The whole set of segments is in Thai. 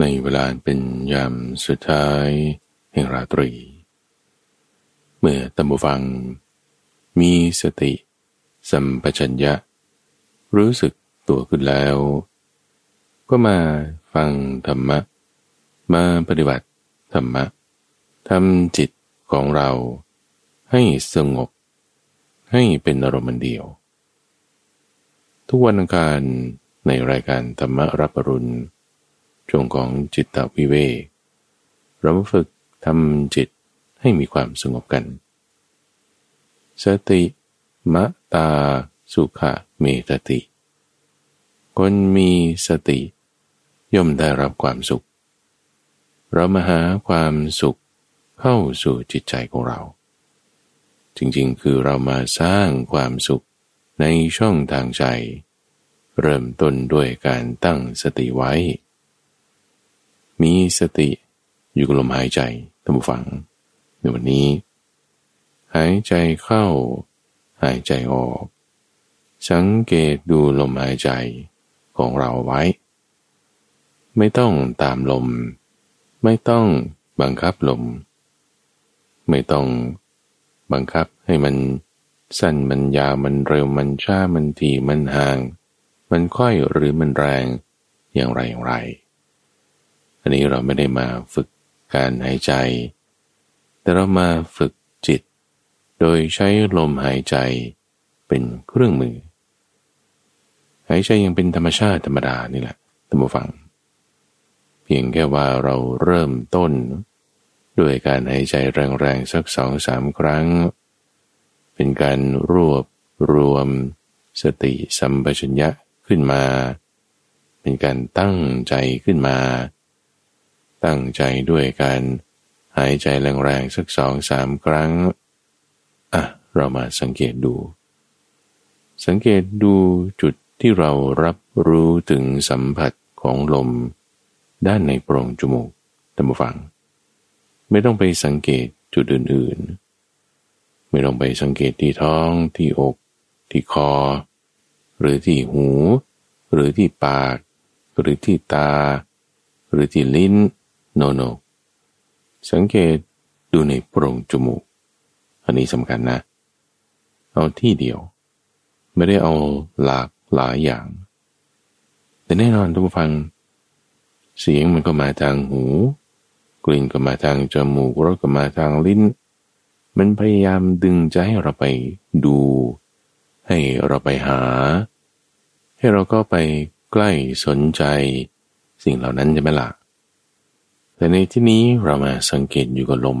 ในเวลาเป็นยามสุดท้ายแห่งราตรี เมื่อตัมบูฟัง มีสติ สัมปชัญญะ รู้สึกตัวขึ้นแล้ว ก็มาฟังธรรมะ มาปฏิบัติธรรมะทำจิตของเราให้สงบ ให้เป็นอารมณ์เดียว ทุกวันอังคารในรายการธรรมรับปรุณ ช่วงของจิตตวิเวกเราฝึกทำจิตให้มีความสงบกัน สติมะตาสุขะเมตติ คนมีสติย่อมได้รับความสุข เรามาหาความสุขเข้าสู่จิตใจของเรา จริงๆ คือเรามาสร้างความสุขในช่องทางใจ เริ่มต้นด้วยการตั้งสติไว้ มีสติอยู่กับลมหายใจท่านผู้ฟัง ในวันนี้ หายใจเข้า หายใจออก สังเกตดูลมหายใจของเราไว้ ไม่ต้องตามลม ไม่ต้องบังคับลม ไม่ต้องบังคับให้มันสั้นมันยาวมันเร็วมันช้ามันถี่มันห่าง มันค่อยหรือมันแรงอย่างไรอย่างไร อันนี้เราไม่ได้มาฝึกการหายใจ แต่เรามาฝึกจิต โดยใช้ลมหายใจเป็นเครื่องมือ หายใจยังเป็นธรรมชาติธรรมดานี่แหละท่านผู้ฟัง เพียงแค่ว่าเราเริ่มต้น ด้วยการหายใจแรงๆสักสองสามครั้ง เป็นการรวบรวม สติสัมปชัญญะขึ้นมา เป็นการตั้งใจขึ้นมา ตั้งใจด้วยการหายใจแรงๆสักสองสามครั้ง อะ เรามาสังเกตดู สังเกตดูจุดที่เรารับรู้ถึงสัมผัสของลม ด้านในโพรงจมูกท่านผู้ฟัง ไม่ต้องไปสังเกตจุดอื่นๆ ไม่ต้องไปสังเกตที่ท้องที่อก ที่คอ หรือที่หู หรือที่ปาก หรือที่ตา หรือที่ลิ้น โนโน สังเกตดูในโพรงจมูก อันนี้สำคัญนะ เอาที่เดียว ไม่ได้เอาหลากหลายอย่าง แต่แน่นอนทุกฟัง เสียงมันก็มาทางหู กลิ่นก็มาทางจมูกรสก็มาทางลิ้น มันพยายามดึงจะให้เราไปดู ให้เราไปหา ให้เราก็ไปใกล้สนใจ สิ่งเหล่านั้นจะไม่ละ แต่ในที่นี้เรามาสังเกตอยู่กับลม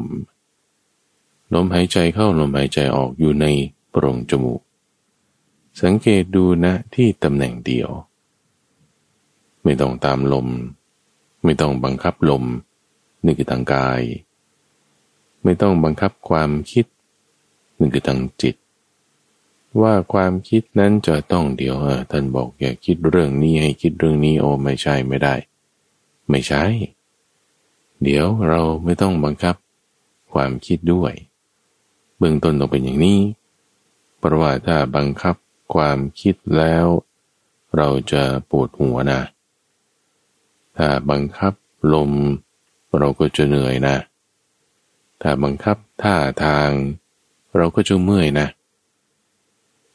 ลมหายใจเข้าลมหายใจออกอยู่ในโพรงจมูก สังเกตดูนะที่ตำแหน่งเดียว ไม่ต้องตามลม ไม่ต้องบังคับลมนี่คือทางกาย ไม่ต้องบังคับความคิดนี่คือทางจิต ว่าความคิดนั้นจะต้องเดี๋ยวเออท่านบอกอย่าคิดเรื่องนี้ให้คิดเรื่องนี้โอ้ไม่ใช่ไม่ได้ ไม่ใช่ เดี๋ยวเราไม่ต้องบังคับความคิดด้วย เบื้องต้นต้องเป็นอย่างนี้ เพราะว่าถ้าบังคับความคิดแล้ว เราจะปวดหัวนะ ถ้าบังคับลม เราก็จะเหนื่อยนะ ถ้าบังคับท่าทาง เราก็จะเมื่อยนะ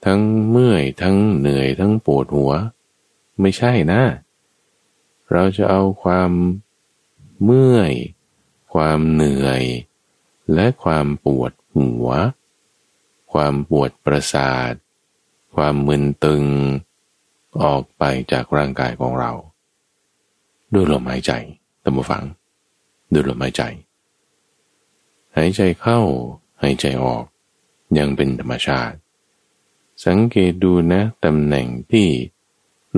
ทั้งเมื่อยทั้งเหนื่อยทั้งปวดหัว ไม่ใช่นะ เราจะเอาความ เมื่อย ความเหนื่อย และความปวดหัว ความปวดประสาท ความมึนตึง ออกไปจากร่างกายของเรา ด้วยลมหายใจตั้มฟัง ด้วยลมหายใจ หายใจเข้า หายใจออก ยังเป็นธรรมชาติ สังเกตดูนะตำแหน่งที่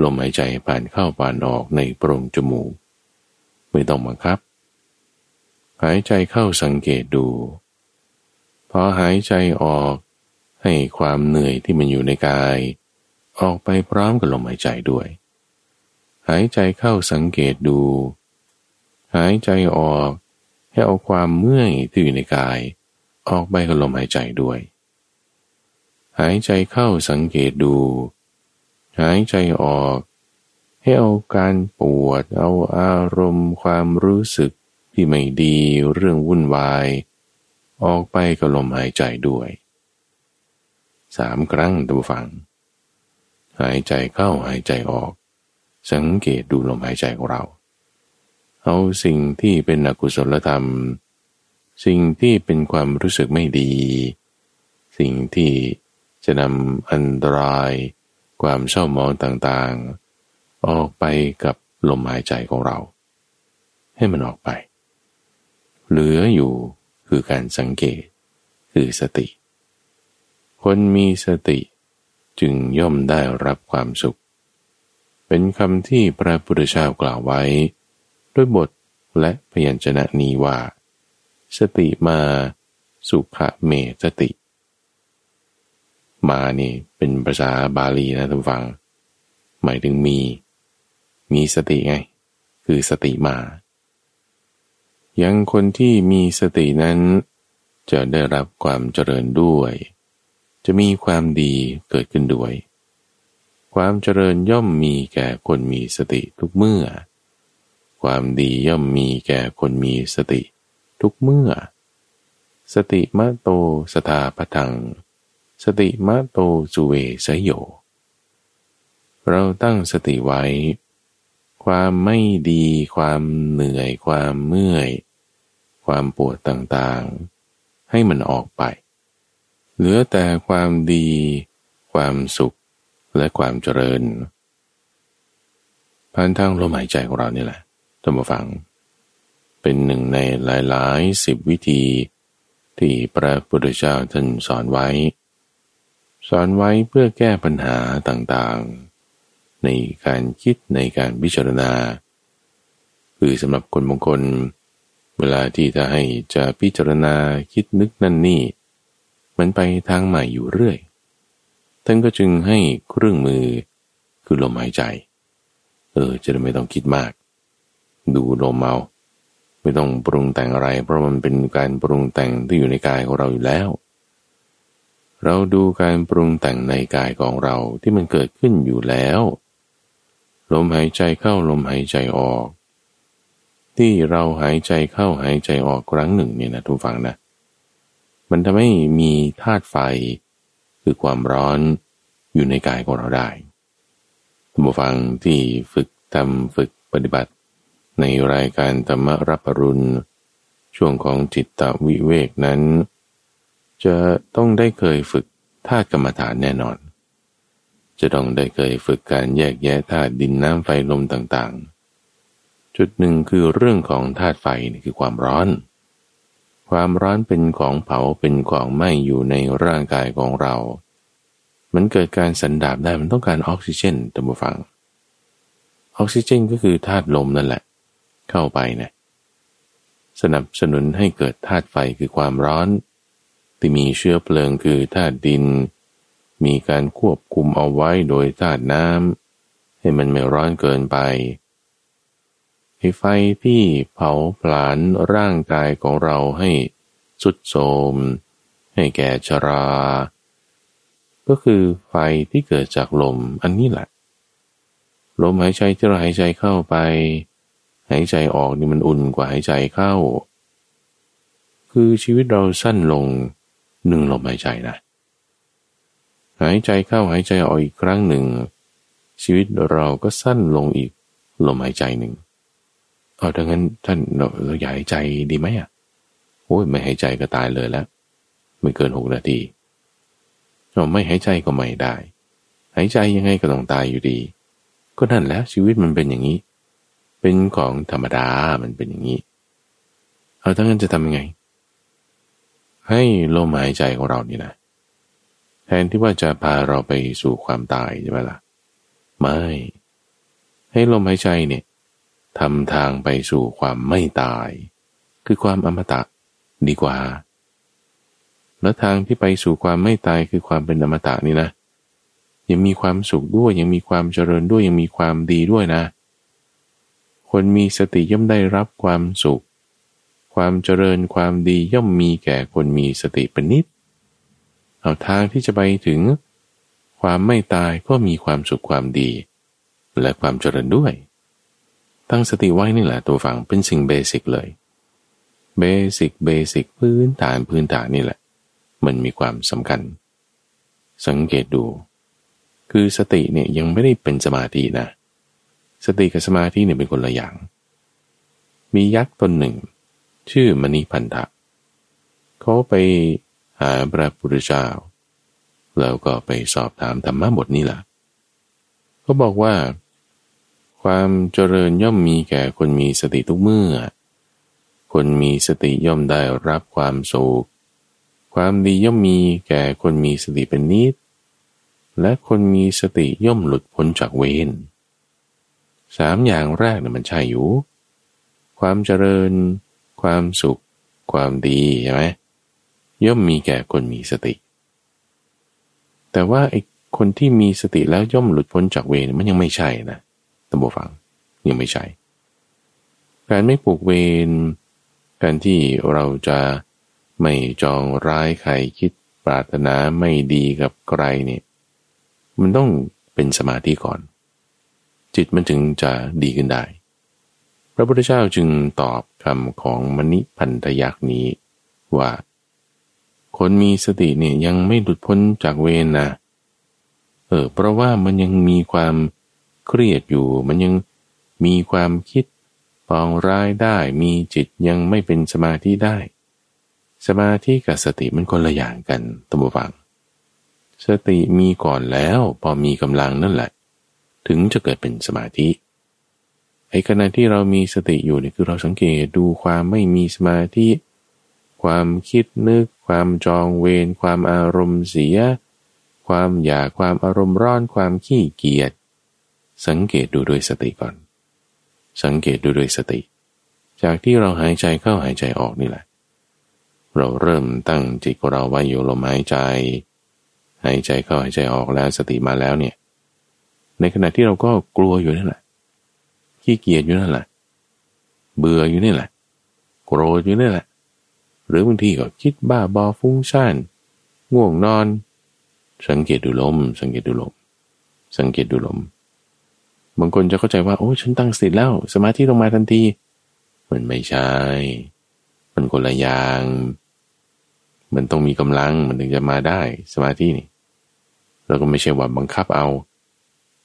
ลมหายใจผ่านเข้าผ่านออกในโพรงจมูก ไม่ต้องบังคับ หายใจเข้าสังเกตดู พอหายใจออกให้ความเหนื่อยที่มันอยู่ในกาย ออกไปพร้อมกับลมหายใจด้วย หายใจเข้าสังเกตดู หายใจออกให้เอาความเมื่อยที่อยู่ในกาย ออกไปกับลมหายใจด้วย หายใจเข้าสังเกตดู หายใจออก ให้เอาการปวด เอาอารมณ์ความรู้สึกที่ไม่ดีเรื่องวุ่นวาย ออกไปกับลมหายใจด้วยสามครั้งดูฟัง หายใจเข้าหายใจออก สังเกตดูลมหายใจของเรา เอาสิ่งที่เป็นอกุศลธรรม สิ่งที่เป็นความรู้สึกไม่ดี สิ่งที่จะนำอันตราย ความเศร้าหมองต่างๆ ออกไปกับลมหายใจของเรา ให้มันออกไป เหลืออยู่คือการสังเกตคือสติ คนมีสติจึงย่อมได้รับความสุข เป็นคำที่พระพุทธเจ้ากล่าวไว้ ด้วยบทและพยัญชนะนี้ว่า สติมาสุขเมสติ มานี่เป็นภาษาบาลีนะท่านฟัง หมายถึงมี มีสติไง คือสติมา ยังคนที่มีสตินั้น จะได้รับความเจริญด้วย จะมีความดีเกิดขึ้นด้วย ความเจริญย่อมมีแก่คนมีสติทุกเมื่อ ความดีย่อมมีแก่คนมีสติทุกเมื่อ สติมะโตสตาปทัง สติมะโตสุเวสยโย เราตั้งสติไว้ ความไม่ดี ความเหนื่อย ความเมื่อย ความปวดต่างๆ ให้มันออกไป เหลือแต่ความดี ความสุขและความเจริญผ่านทางลมหายใจของเรานี่แหละท่านผู้ฟัง เป็นหนึ่งในหลายๆสิบวิธี ที่พระพุทธเจ้าท่านสอนไว้ สอนไว้เพื่อแก้ปัญหาต่างๆ ในการคิดในการพิจารณา คือสำหรับคนบางคน เวลาที่จะให้จะพิจารณาคิดนึกนั่นนี่ มันไปทางใหม่อยู่เรื่อย ท่านก็จึงให้เครื่องมือคือลมหายใจ เออ จะได้ไม่ต้องคิดมาก ดูลมเมาไม่ต้องปรุงแต่งอะไร เพราะมันเป็นการปรุงแต่งที่อยู่ในกายของเราอยู่แล้ว เราดูการปรุงแต่งในกายของเราที่มันเกิดขึ้นอยู่แล้ว ลมหายใจเข้าลมหายใจออก ที่เราหายใจเข้าหายใจออกครั้งหนึ่งเนี่ยนะทุกฝังนะ มันทำให้มีธาตุไฟ คือความร้อนอยู่ในกายของเราได้ท่านผู้ฟังที่ฝึกทำฝึกปฏิบัติ ในรายการธรรมรับปรุณ ช่วงของจิตตวิเวกนั้น จะต้องได้เคยฝึกธาตุกรรมฐานแน่นอน จะต้องได้เคยฝึกการแยกแยะธาตุดินน้ำไฟลมต่างๆ จุดหนึ่งคือเรื่องของธาตุไฟนี่คือความร้อน ความร้อนเป็นของเผาเป็นของไหม้อยู่ในร่างกายของเรา มันเกิดการสันดาบได้มันต้องการออกซิเจนตัมบูฟัง ออกซิเจนก็คือธาตุลมนั่นแหละ เข้าไปนะสนับสนุนให้เกิดธาตุไฟคือความร้อน ที่มีเชื้อเพลิงคือธาตุดิน มีการควบคุมเอาไว้โดยธาตุน้ำให้มันไม่ร้อนเกินไปไอ้ไฟที่เผาผลาญร่างกายของเราให้สุดโทมให้แก่ชรา ก็คือไฟที่เกิดจากลมอันนี้แหละ ลมหายใจที่เราหายใจเข้าไป หายใจออกนี่มันอุ่นกว่าหายใจเข้า คือชีวิตเราสั้นลงหนึ่งลมหายใจนะ หายใจเข้าหายใจออกอีกครั้งหนึ่ง ชีวิตเราก็สั้นลงอีกลมหายใจหนึ่งเอาดังนั้นท่านเราเราอยากหายใจดีไหมอะโอ้ยไม่หายใจก็ตายเลยแล้วไม่เกินหกนาทีเราไม่หายใจก็ไม่ได้ หายใจยังไงก็ต้องตายอยู่ดี ก็นั่นแล้วชีวิตมันเป็นอย่างนี้ เป็นของธรรมดามันเป็นอย่างนี้ เอาทั้งนั้นจะทำยังไง ให้ลมหายใจของเรานี่นะ แทนที่ว่าจะพาเราไปสู่ความตายใช่ไหมล่ะ ไม่ ให้ลมหายใจเนี่ยทำทางไปสู่ความไม่ตาย คือความอมตะดีกว่า แล้วทางที่ไปสู่ความไม่ตายคือความเป็นอมตะนี่นะ ยังมีความสุขด้วยยังมีความเจริญด้วยยังมีความดีด้วยนะ คนมีสติย่อมได้รับความสุข ความเจริญความดีย่อมมีแก่คนมีสติเป็นนิตย์ เอาทางที่จะไปถึง ความไม่ตายก็มีความสุขความดี และความเจริญด้วย ตั้งสติไว้นี่แหละท่านผู้ฟังเป็นสิ่ง basic เลย basic basic พื้นฐานพื้นฐานนี่แหละ มันมีความสำคัญ สังเกตดู คือสติเนี่ยยังไม่ได้เป็นสมาธินะ สติกับสมาธิเนี่ยเป็นคนละอย่าง มียักษ์ตนหนึ่ง ชื่อมณีพันธะเขาไป หาพระพุทธเจ้า แล้วก็ไปสอบถามธรรมะบทนี้แหละเขาบอกว่า ความเจริญย่อมมีแก่คนมีสติทุกเมื่อ คนมีสติย่อมได้รับความสุขความดีย่อมมีแก่คนมีสติเป็นนิด และคนมีสติย่อมหลุดพ้นจากเวรสามอย่างแรกเนี่ยมันใช่อยู่ ความเจริญ ความสุข ความดีใช่ไหม ย่อมมีแก่คนมีสติ แต่ว่าไอ้คนที่มีสติแล้วย่อมหลุดพ้นจากเวรมันยังไม่ใช่นะตัมบฟังยังไม่ใช่ การไม่ปลูกเวรการที่เราจะไม่จองร้ายใครคิดปรารถนาไม่ดีกับใครเนี่ยมันต้องเป็นสมาธิก่อน จิตมันถึงจะดีขึ้นได้ พระพุทธเจ้าจึงตอบคำของมณิพันธยักษ์นี้ว่า คนมีสติเนี่ยยังไม่หลุดพ้นจากเวรนะเออเพราะว่ามันยังมีความเครียดอยู่ มันยังมีความคิดปองร้ายได้ มีจิตยังไม่เป็นสมาธิได้ สมาธิกับสติมันคนละอย่างกันตัมฟัง สติมีก่อนแล้วพอมีกำลังนั่นแหละ ถึงจะเกิดเป็นสมาธิไอ้ขณะที่เรามีสติอยู่นี่คือเราสังเกตดูความไม่มีสมาธิ ความคิดนึก ความจองเวรความอารมณ์เสีย ความอยากความอารมณ์ร้อนความขี้เกียจสังเกตดูด้วยสติก่อน สังเกตดูด้วยสติ จากที่เราหายใจเข้าหายใจออกนี่แหละ เราเริ่มตั้งจิตของเราไว้อยู่ลมหายใจ หายใจเข้าหายใจออกแล้วสติมาแล้วเนี่ย ในขณะที่เราก็กลัวอยู่นั่นแหละ ขี้เกียจอยู่นั่นแหละ เบื่ออยู่นี่แหละ โกรธอยู่นี่แหละ หรือบางทีก็คิดบ้าบอฟุ้งซ่านง่วงนอน สังเกตดูลม สังเกตดูลม สังเกตดูลมบางคนจะเข้าใจว่าโอ้ฉันตั้งสติแล้ว สมาธิลงมาทันที มันไม่ใช่ มันคนละอย่าง มันต้องมีกำลังมันถึงจะมาได้สมาธินี่เราก็ไม่ใช่ว่าบังคับเอา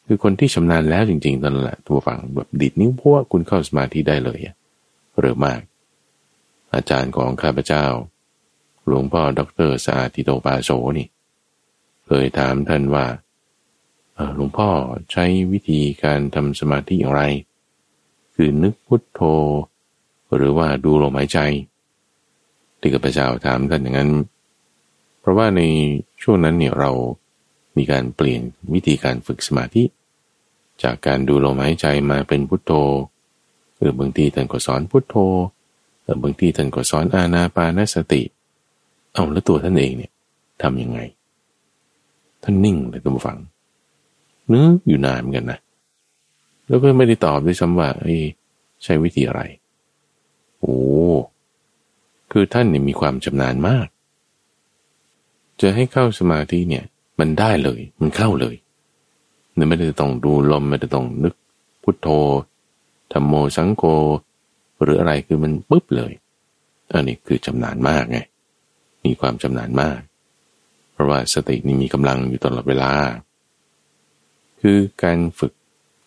คือคนที่ชำนาญแล้วจริงๆตอนนั้นแหละตัวฝังแบบดิดนิ้วพวกคุณเข้าสมาธิได้เลยเร็วมาก อาจารย์ของข้าพเจ้า หลวงพ่อด็อกเตอร์สาธิโตปาโสนี่ เคยถามท่านว่าหลวงพ่อใช้วิธีการทำสมาธิอย่างไร คือนึกพุทโธ หรือว่าดูลมหายใจ ที่ข้าพเจ้าถามท่านอย่างนั้น เพราะว่าในช่วงนั้นเนี่ยเรามีการเปลี่ยนวิธีการฝึกสมาธิ จากการดูลมหายใจมาเป็นพุทโธหรือบางทีท่านก็สอนพุทโธ บางที่ท่านก็สอนอาณาปานสติ เอาแล้วตัวท่านเองเนี่ยทำยังไง ท่านนิ่งเลยตัวฟังเนึกออยู่นานเหมือนกันนะ แล้วก็ไม่ได้ตอบด้วยซ้ำว่าใช้วิธีอะไร โอ้ คือท่านเนี่ยมีความชำนาญมาก จะให้เข้าสมาธิเนี่ย มันได้เลย มันเข้าเลยเนี่ยไม่ได้ต้องดูลมไม่ได้ต้องนึกพุทโธธรรมโมสังโฆ หรืออะไรคือมันปุ๊บเลย อันนี้คือชำนาญมากไง มีความชำนาญมาก เพราะว่าสตินี่มีกำลังอยู่ตลอดเวลา คือการฝึก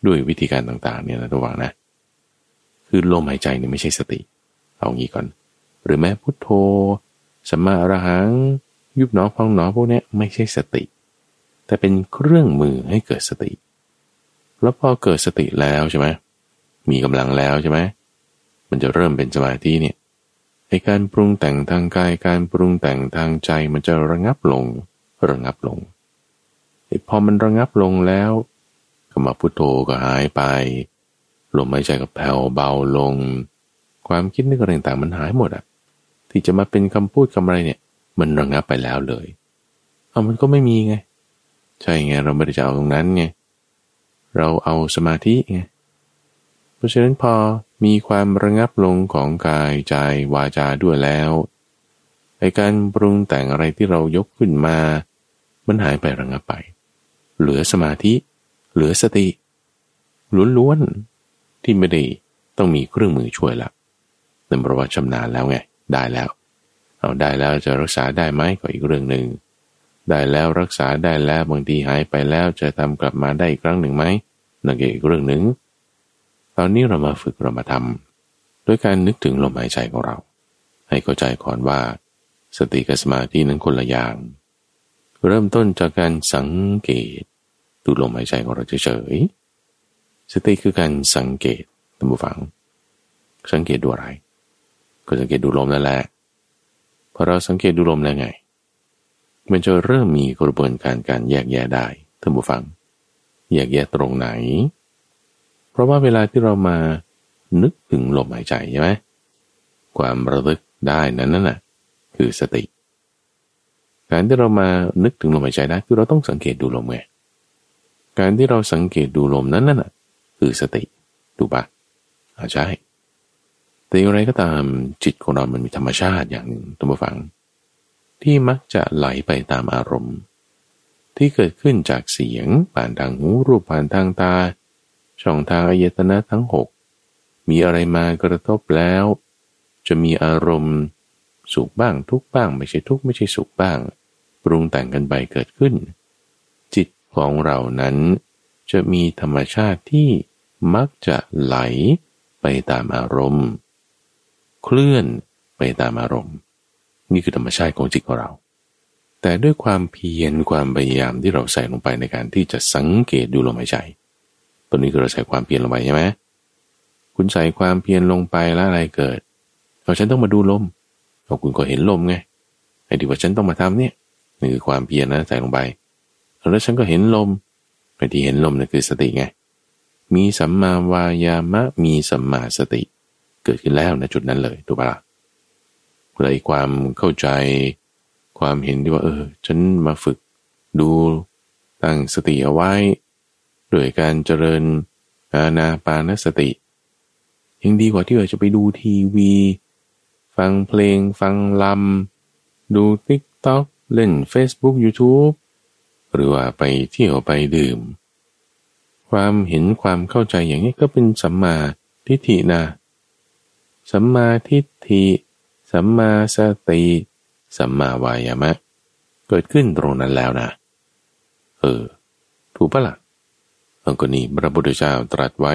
ด้วยวิธีการต่างๆเนี่ยนะระวังนะ คือลมหายใจนี่ไม่ใช่สติ เอางี้ก่อน หรือแม้พุทโธสัมมาอรหัง ยุบหนอพองหนอพวกนี้ไม่ใช่สติ แต่เป็นเครื่องมือให้เกิดสติ แล้วพอเกิดสติแล้วใช่ไหมมีกำลังแล้วใช่ไหม มันจะเริ่มเป็นสมาธิเนี่ยไอการปรุงแต่งทางกายการปรุงแต่งทางใจมันจะระงับลง ระงับลงไอพอมันระงับลงแล้วกรรมพุทโธก็หายไปลมหายใจก็แผ่วเบาลง ความคิดนึกอะไรต่างมันหายหมดอะที่จะมาเป็นคำพูดคำอะไรเนี่ย มันระงับไปแล้วเลยเอามันก็ไม่มีไง ใช่ไงเราไม่ได้จะเอาตรงนั้นไงเราเอาสมาธิไง เพราะฉะนั้นพอมีความระงับลงของกายใจวาจาด้วยแล้วไอการปรุงแต่งอะไรที่เรายกขึ้นมา มันหายไประงับไป เหลือสมาธิ เหลือสติล้วนๆที่ไม่ได้ต้องมีเครื่องมือช่วยละนั่นเพระว่าชำนาญแล้วไง ได้แล้ว เอาได้แล้วจะรักษาได้ไหมก็อีกเรื่องหนึ่งได้แล้วรักษาได้แล้วบางทีหายไปแล้วจะทำกลับมาได้อีกครั้งหนึ่งไหมนั่นก็อีกเรื่องหนึ่ง ตอนนี้เรามาฝึกเรามาทำด้วยการนึกถึงลมหายใจของเรา ให้เข้าใจก่อนว่า สติกับสมาธินั้นคนละอย่าง เริ่มต้นจากการสังเกตดูลมหายใจของเราเฉยๆสติคือการสังเกตตัมบูฟัง สังเกตดูอะไร ก็สังเกตดูลมนั่นแหละพอเราสังเกตดูลมแล้วไง มันจะเริ่มมีกระบวนการการแยกแยะได้ท่านผู้ฟัง แยกแยะตรงไหน ราะว่าเวลาที่เรามานึกถึงลมหายใจใช่ไหมความระลึกได้นั้นน่ะคือสติ การที่เรามานึกถึงลมหายใจได้คือเราต้องสังเกตดูลมไงการที่เราสังเกตดูลมนั้นน่ะคือสติถูกปะอาใช่แต่อย่างไรก็ตามจิตของเรามันมีธรรมชาติอย่างหนึ่งตัวฟัง ที่มักจะไหลไปตามอารมณ์ ที่เกิดขึ้นจากเสียงผ่านทางหูรูปผ่านทางตา ช่องทางอายตนะทั้งหกมีอะไรมากระทบแล้ว จะมีอารมณ์สุขบ้างทุกบ้าง ไม่ใช่ทุกไม่ใช่สุขบ้าง ปรุงแต่งกันไปเกิดขึ้น จิตของเรานั้น จะมีธรรมชาติที่มักจะไหลไปตามอารมณ์ เคลื่อนไปตามอารมณ์ นี่คือธรรมชาติของจิตของเรา แต่ด้วยความเพียรความพยายามที่เราใส่ลงไปในการที่จะสังเกตดูลมหายใจ ตัวนี้คือเราใส่ความเพียรลงไปใช่ไหมคุณใส่ความเพียรลงไปแล้วอะไรเกิดเราฉันต้องมาดูลมเราคุณก็เห็นลมไงไอ้ที่ว่าฉันต้องมาทำเนี่ยนี่คือความเพียรนะใส่ลงไปแล้วฉันก็เห็นลมไอ้ที่เห็นลมนี่คือสติไงมีสัมมาวายามะมีสัมมาสติ เกิดขึ้นแล้วนะจุดนั้นเลยถูกปะล่ะเลยความเข้าใจความเห็นที่ว่า เออ ฉันมาฝึกดูตั้งสติเอาไว้ ด้วยการเจริญอาณาปานสติยังดีกว่าที่เราจะไปดูทีวี ฟังเพลง ฟังลำ ดูติ๊กต็อกเล่น Facebook YouTube หรือว่าไปเที่ยวไปดื่ม ความเห็นความเข้าใจอย่างนี้ก็เป็นสัมมาทิฏฐินะสัมมาทิฏฐิ สัมมาสติ สัมมาวายามะ เกิดขึ้นตรงนั้นแล้วนะ เออ ถูกปะละ่ะ อังกนีพระพุทธเจ้าตรัสไว้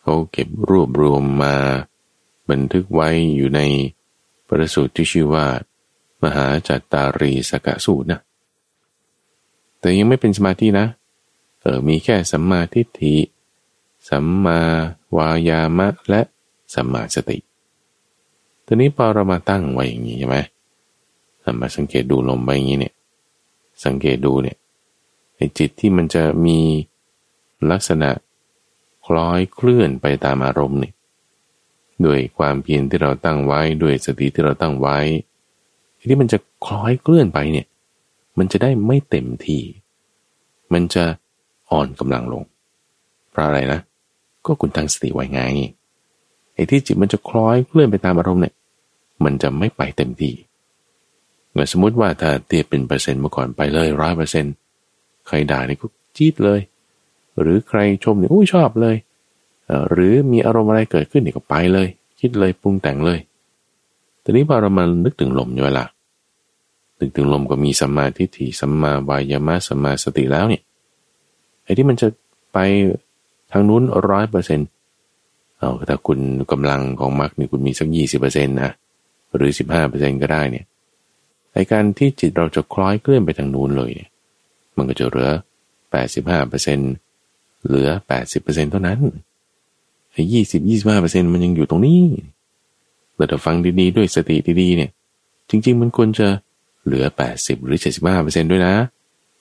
เขาเก็บรวบรวมมา บันทึกไว้อยู่ในประสูตรที่ชื่อว่า มหาจัตตารีสกสูตรนะ แต่ยังไม่เป็นสมาธินะ เออมีแค่สัมมาทิฏฐิ สัมมาวายามะและสัมมาสติตอนนี้พอเรามาตั้งไว้อย่างนี้ใช่ไหมมาสังเกตดูลมไปอย่างนี้เนี่ย สังเกตดูเนี่ยไอ้จิตที่มันจะมี ลักษณะคล้อยเคลื่อนไปตามอารมณ์นี่ด้วยความเพียรที่เราตั้งไว้ด้วยสติที่เราตั้งไว้ ที่มันจะคล้อยเคลื่อนไปเนี่ย มันจะได้ไม่เต็มที่ มันจะอ่อนกำลังลง เพราะอะไรนะ ก็คุณตั้งสติไว้ไงไอ้ที่จิตมันจะคล้อยเคลื่อนไปตามอารมณ์เนี่ย มันจะไม่ไปเต็มที่เมื่อสมมติว่าถ้าเตียเป็นเปอร์เซ็นต์เมื่อก่อนไปเลยร้อยเปอร์เซ็นต์ใครด่านี่ก็จี๊ดเลย หรือใครชมเนี่ยอุ้ยชอบเลยหรือมีอารมณ์อะไรเกิดขึ้นเนี่ยก็ไปเลย คิดเลยปรุงแต่งเลยต่นี้พอเรามานึกถึงลมอยู่ละนึกถึงลมก็มีสัมมาทิฏฐิสัมมาวายามะสัมมาสติแล้วเนี่ยไอ้ที่มันจะไปทางนู้นร้อยเปอร์เซ็นต์เอาถ้าคุณกำลังของมรรคนี่คุณมีสักยี่สิบเปอร์เซ็นต์นะหรือสิบห้าเปอร์เซ็นต์ก็ได้เนี่ยไอการที่จิตเราจะคล้อยเคลื่อนไปทางนู้นเลยเนี่ยมันก็จะเหลือแปดสิบห้าเปอร์เซ็นต์ เหลือแปดสิบเปอร์เซ็นเท่านั้นไอ้ยี่สิบยี่สิบห้าเปอร์เซ็นมันยังอยู่ตรงนี้แต่ถ้าฟังดีๆด้วยสติดีๆเนี่ย จริง ๆ มันควรจะเหลือแปดสิบหรือเจ็ดสิบห้าเปอร์เซ็นด้วยนะ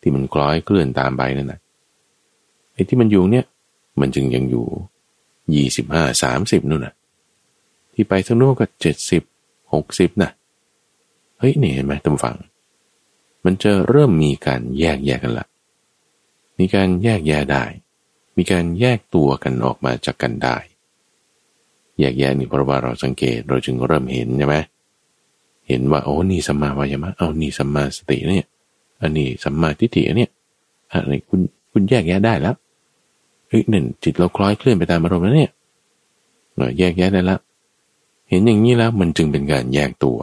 ที่มันคล้อยเคลื่อนตามไปนั่นนะไอ้ที่มันอยู่เนี่ย มันจึงยังอยู่ยี่สิบห้าสามสิบนู่นน่ะ ที่ไปทั้งโน้นก็เจ็ดสิบหกสิบนะเฮ้ยนี่เห็นไหมท่านฟัง มันจะเริ่มมีการแยกแยกกันละมีการแยกแยะได้ มีการแยกตัวกันออกมาจากกันได้ แยกแยะนี่เพราะว่าเราสังเกตเราจึงเริ่มเห็นใช่ไหมเห็นว่าโอ้นี่สัมมาวายามะเอานี่สัมมาสติเนี่ย อันนี้สัมมาทิฏฐิเนี่ยอะไรคุณคุณแยกแยะได้แล้วเฮ้ยเนี่ยจิตเราคล้อยเคลื่อนไปตามอารมณ์แล้วเนี่ยเราแยกแยะได้ละเห็นอย่างนี้แล้วมันจึงเป็นการแยกตัว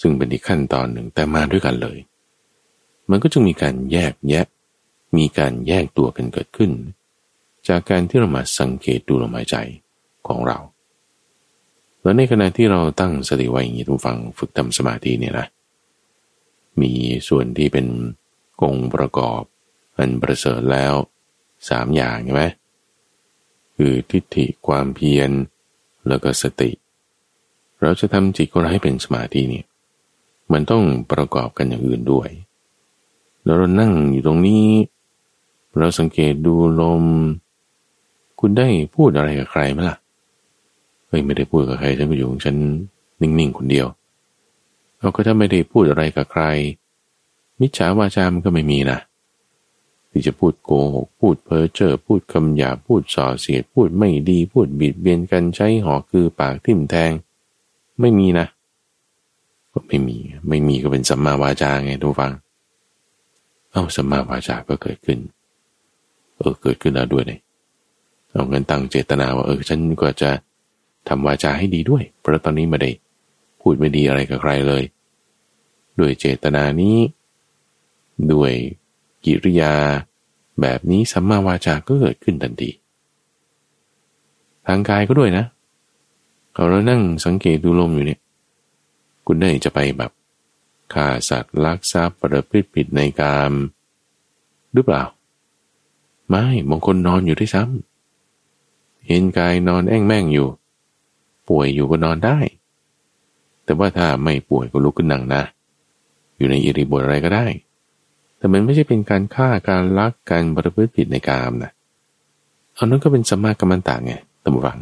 ซึ่งเป็นอีกขั้นตอนหนึ่งแต่มาด้วยกันเลย มันก็จึงมีการแยกแยะ มีการแยกตัวกันเกิดขึ้น จากการที่เรามาสังเกตดูลมหายใจของเรา แล้วในขณะที่เราตั้งสติไว้อย่างนี้ทุกฟังฝึกทำสมาธิเนี่ยนะ มีส่วนที่เป็นองค์ประกอบอันประเสริฐแล้วสามอย่างใช่ไหมคือทิฏฐิความเพียรแล้วก็สติ เราจะทำจิตของเราให้เป็นสมาธิเนี่ยมันต้องประกอบกันอย่างอื่นด้วย แล้วเรานั่งอยู่ตรงนี้ เราสังเกตดูลม คุณได้พูดอะไรกับใครไหมล่ะเฮ้ยไม่ได้พูดกับใครฉันก็อยู่ของฉันนิ่งๆคนเดียวเราก็ถ้าไม่ได้พูดอะไรกับใคร มิจฉาวาจามันก็ไม่มีนะที่จะพูดโกหกพูดเพ้อเจ้อพูดคำหยาพูดส่อเสียดพูดไม่ดีพูดบิดเบียนกันใช้หอคือปากทิ่มแทง ไม่มีนะก็ไม่มีไม่มีก็เป็นสัมมาวาจาไงทุกฟัง เอาสัมมาวาจาก็เกิดขึ้น เออเกิดขึ้นแล้วด้วยเลย เอาเงินตั้งเจตนาว่าเออฉันก็จะทำวาจาให้ดีด้วย เพราะตอนนี้ไม่ได้พูดไม่ดีอะไรกับใครเลย ด้วยเจตนานี้ ด้วยกิริยา แบบนี้สัมมาวาจาก็เกิดขึ้นทันทีทางกายก็ด้วยนะเรานั่งสังเกตดูลมอยู่เนี่ย คุณได้จะไปแบบฆ่าสัตว์ลักทรัพย์ประพฤติผิดในกามหรือเปล่า ไม่บางคนนอนอยู่ที่ซ้ำ เห็นกายนอนแอ่งแม่งอยู่ ป่วยอยู่ก็นอนได้ แต่ว่าถ้าไม่ป่วยก็ลุกขึ้นนั่งนะ อยู่ในอิริบทอะไรก็ได้ แต่มันไม่ใช่เป็นการฆ่าการลักการบริพฤติผิดในกามนะเอานั้นก็เป็นสมากรรมต่างไงตำวัง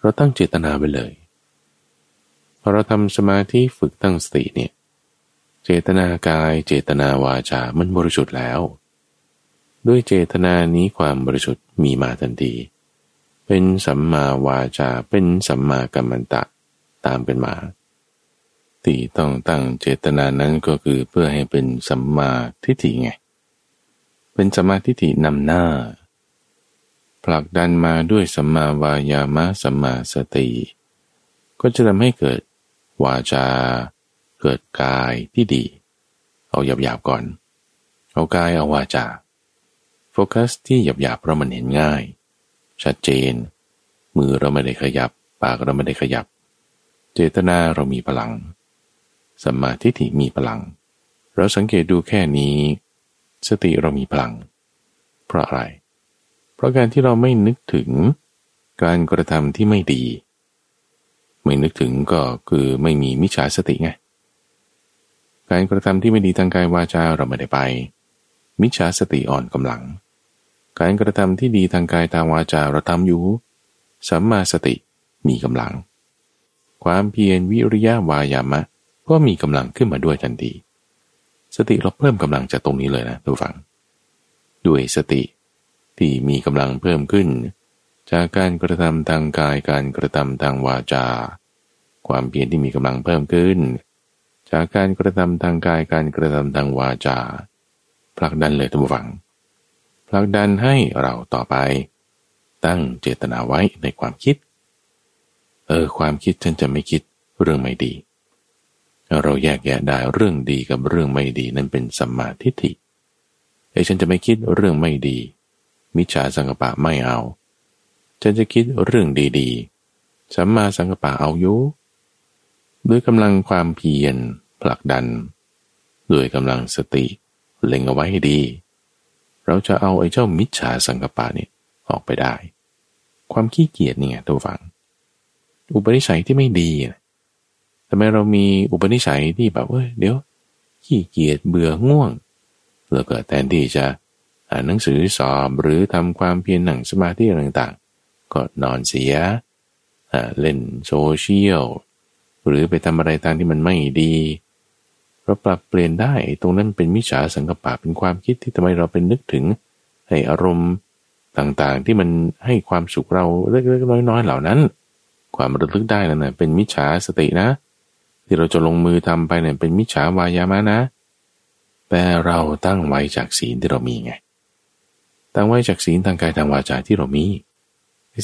เราตั้งเจตนาไปเลยพอเราทำสมาธิฝึกตั้งสติเนี่ยเจตนากายเจตนาวาจา มันบริสุทธิ์แล้ว ด้วยเจตนานี้ความบริสุทธิ์มีมาทันที เป็นสัมมาวาจาเป็นสัมมากัมมันตะตามเป็นมาติต้องตั้งเจตนานั้นก็คือเพื่อให้เป็นสัมมาทิฏฐิไง เป็นสัมมาทิฏฐินำหน้า ผลักดันมาด้วยสัมมาวายามะสัมมาสติ ก็จะทำให้เกิดวาจา เกิดกายที่ดี เอาหยาบๆก่อน เอากายเอาวาจา โฟกัสที่หยาบๆเพราะมันเห็นง่าย ชัดเจน มือเราไม่ได้ขยับ ปากเราไม่ได้ขยับ เจตนาเรามีพลังสัมมาทิฏฐิมีพลัง เราสังเกตดูแค่นี้ สติเรามีพลัง เพราะอะไร เพราะการที่เราไม่นึกถึงการกระทำที่ไม่ดี ไม่นึกถึงก็คือไม่มีมิจฉาสติไงการกระทำที่ไม่ดีทางกายวาจาเราไม่ได้ไป มิจฉาสติอ่อนกำลัง การกระทำที่ดีทางกายทางวาจาเราทำอยู่ สัมมาสติมีกำลัง ความเพียรวิริยะวายามะ ก็มีกำลังขึ้นมาด้วยทันที สติเราเพิ่มกำลังจากตรงนี้เลยนะทุกฝัง ด้วยสติที่มีกำลังเพิ่มขึ้น จากการกระทำทางกายการกระทำทางวาจา ความเพียรที่มีกำลังเพิ่มขึ้น จากการกระทำทางกายการกระทำทางวาจาผลักดันเลยทุกฝัง ลักดันให้เราต่อไป ตั้งเจตนาไว้ในความคิด เออความคิดฉันจะไม่คิดเรื่องไม่ดี เราแยกแยะได้เรื่องดีกับเรื่องไม่ดีนั้นเป็นสัมมาทิฏฐิไอ้ฉันจะไม่คิดเรื่องไม่ดี มิจฉาสังกปะไม่เอา ฉันจะคิดเรื่องดีๆสัมมาสังกปะเอาอยู่ด้วยกำลังความเพียรผลักดัน ด้วยกำลังสติเล็งเอาไว้ให้ดี เราจะเอาไอ้เจ้ามิจฉาสังกปะนี่ออกไปได้ ความขี้เกียจนี่ไงตัวฝัง อุปนิสัยที่ไม่ดีทำไมเรามีอุปนิสัยที่แบบว่าเดี๋ยวขี้เกียจเบื่อง่วงแล้วก็แทนที่จะอ่านหนังสือสอบหรือทำความเพียรหนังสมาธิต่างๆ ก็นอนเสียเล่นโซเชียลหรือไปทำอะไรตามที่มันไม่ดี เราปรับเปลี่ยนได้ตรงนั้นเป็นมิจฉาสังกปะเป็นความคิดที่ทำไมเราเป็นนึกถึงให้อารมณ์ต่างๆ ที่มันให้ความสุขเราเล็กๆน้อยๆเหล่านั้น ความระลึกได้นั่นนะเป็นมิจฉาสตินะ ที่เราจะลงมือทำไปเนี่ยเป็นมิจฉาวายามะนะ แต่เราตั้งไว้จากศีลที่เรามีไงตั้งไว้จากศีลทางกายทางวาจาที่เรามี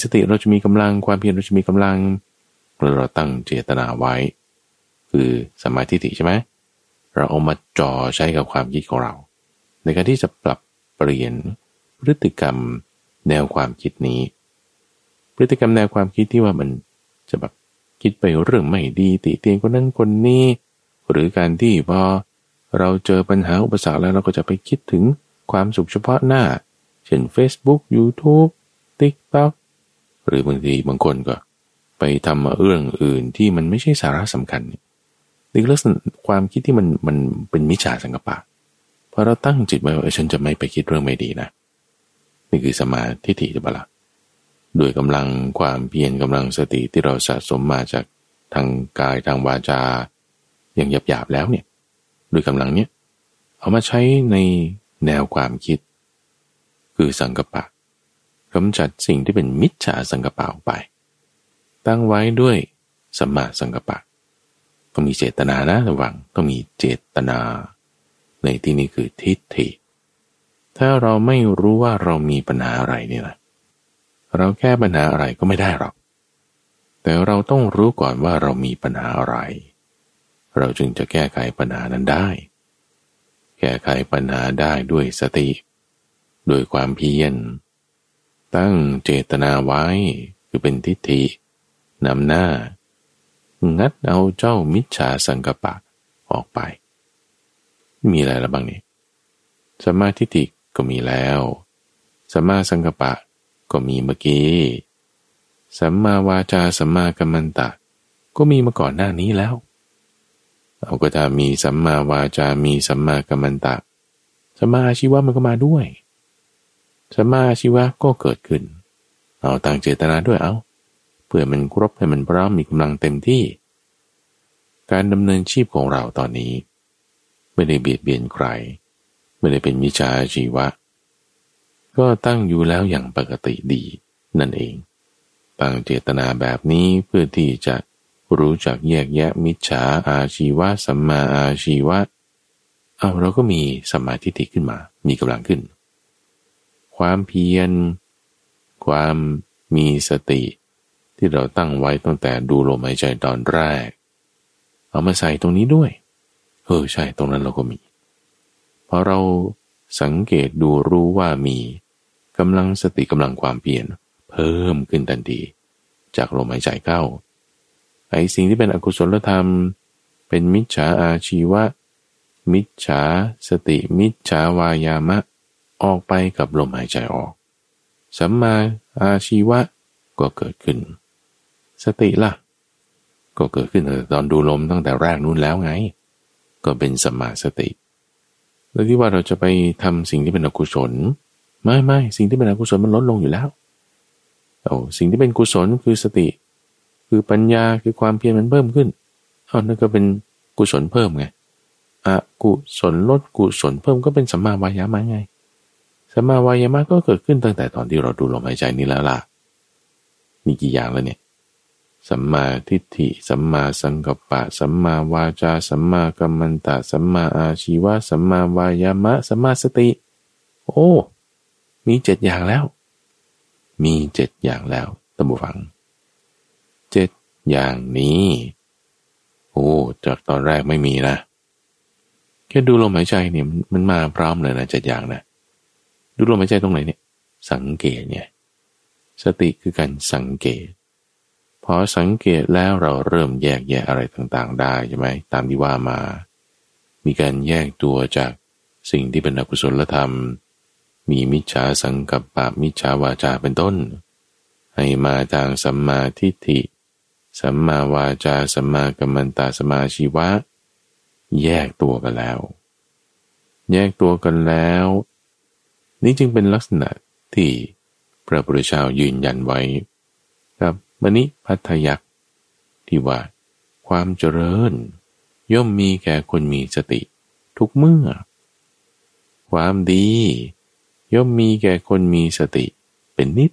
สติเราจะมีกำลังความเพียรเราจะมีกำลังเราตั้งเจตนาไว้ คือสมาธิิใช่ไหม เราเอามาจ่อใช้กับความคิดของเรา ในการที่จะปรับเปลี่ยนพฤติกรรมแนวความคิดนี้ พฤติกรรมแนวความคิดที่ว่ามันจะแบบคิดไปเรื่องไม่ดีติเตียนคนนั้นคนนี้ หรือการที่พอเราเจอปัญหาอุปสรรคแล้วเราก็จะไปคิดถึงความสุขเฉพาะหน้า เช่น Facebook YouTube TikTok หรือบางทีบางคนก็ ไปทำเรื่องอื่นที่มันไม่ใช่สาระสำคัญนี่ นี่ลักษณะความคิดที่มันมันเป็นมิจฉาสังกปะพอเราตั้งจิตไว้ว่าฉันจะไม่ไปคิดเรื่องไม่ดีนะ นี่คือสมาธิถิจะบละด้วยกำลังความเพียรกำลังสติที่เราสะสมมาจากทางกายทางวาจา อย่างหยาบๆแล้วเนี่ย ด้วยกำลังเนี้ยเอามาใช้ในแนวความคิด คือสังกปะกำจัดสิ่งที่เป็นมิจฉาสังกปะออกไป ตั้งไว้ด้วยสัมมาสังกปะ ต้องมีเจตนานะระวังต้องมีเจตนา ในที่นี้คือทิฏฐิ ถ้าเราไม่รู้ว่าเรามีปัญหาอะไรเนี่ยนะเราแก้ปัญหาอะไรก็ไม่ได้หรอก แต่เราต้องรู้ก่อนว่าเรามีปัญหาอะไร เราจึงจะแก้ไขปัญหานั้นได้ แก้ไขปัญหาได้ด้วยสติ ด้วยความเพียร ตั้งเจตนาไว้คือเป็นทิฏฐินำหน้า งัดเอาเจ้ามิจฉาสังกปะออกไป มีอะไรแล้วบ้างนี่สมาธิฏฐิก็มีแล้วสมาสังกปะก็มีเมื่อกี้สัมมาวาจาสัมมากัมมันตะ ก็มีมาก่อนหน้านี้แล้วเอาก็ถ้ามีสัมมาวาจา มีสัมมากัมมันตะสัมมาชีวะมันก็มาด้วยสัมมาชีวะก็เกิดขึ้น เอาต่างเจตนาด้วยเอา เพื่อมันครบให้มันพร้อมมีกำลังเต็มที่ การดำเนินชีพของเราตอนนี้ ไม่ได้เบียดเบียนใคร ไม่ได้เป็นมิจฉาชีวะ ก็ตั้งอยู่แล้วอย่างปกติดีนั่นเอง ตั้งเจตนาแบบนี้เพื่อที่จะรู้จักแยกแยะมิจฉาอาชีวะสัมมาอาชีวะ เอาเราก็มีสมาธิขึ้นมา มีกำลังขึ้น ความเพียร ความมีสติ ที่เราตั้งไว้ตั้งแต่ดูลมหายใจตอนแรก เอามาใส่ตรงนี้ด้วยเออใช่ตรงนั้นเราก็มีพอเราสังเกตดูรู้ว่ามีกำลังสติกำลังความเพียรเพิ่มขึ้นทันทีจากลมหายใจเข้าไอ้สิ่งที่เป็นอกุศลธรรม เป็นมิจฉาอาชีวะ มิจฉาสติ มิจฉาวายามะ ออกไปกับลมหายใจออกสัมมาอาชีวะก็เกิดขึ้น สติล่ะ ก็เกิดขึ้นตอนดูลมตั้งแต่แรกนู้นแล้วไง ก็เป็นสัมมาสติแล้วที่ว่าเราจะไปทำสิ่งที่เป็นอกุศล ไม่ไม่สิ่งที่เป็นอกุศลมันลดลงอยู่แล้วเอาสิ่งที่เป็นกุศลคือสติ คือปัญญาคือความเพียรมันเพิ่มขึ้นเอานั่นก็เป็นกุศลเพิ่มไงอกุศลลดกุศลเพิ่มก็เป็นสัมมาวายามะไงสัมาวายามะก็เกิดขึ้นตั้งแต่ตอนที่เราดูลมหายใจนี้แล้วล่ะ มีกี่อย่างแล้วเนี่ย สัมมาทิฏฐิ สัมมาสังกัปปะ สัมมาวาจา สัมมากัมมันตะ สัมมาอาชีวะ สัมมาวายามะ สัมมาสติ โอ้ มีเจ็ดอย่างแล้ว มีเจ็ดอย่างแล้วตั้งบุฟัง เจ็ดอย่างนี้ โอ้ จากตอนแรกไม่มีนะ แค่ดูลมหายใจเนี่ยมันมาพร้อมเลยนะเจ็ดอย่างนะ ดูลมหายใจตรงไหนเนี่ย สังเกตเนี่ยสติคือการสังเกต พอสังเกตแล้วเราเริ่มแยกแยะอะไรต่างๆ ได้ใช่ไหมตามที่ว่ามา มีการแยกตัวจากสิ่งที่เป็นอกุศลธรรม มีมิจฉาสังกัปปะมิจฉาวาจาเป็นต้น ให้มาทางสัมมาทิฏฐิ สัมมาวาจาสัมมากัมมันตาสัมมาชีวะ แยกตัวกันแล้ว แยกตัวกันแล้ว นี้จึงเป็นลักษณะที่พระพุทธเจ้ายืนยันไว้ มณิพัทยักษ์ที่ว่า ความเจริญ ย่อมมีแก่คนมีสติ ทุกเมื่อ ความดี ย่อมมีแก่คนมีสติ เป็นนิด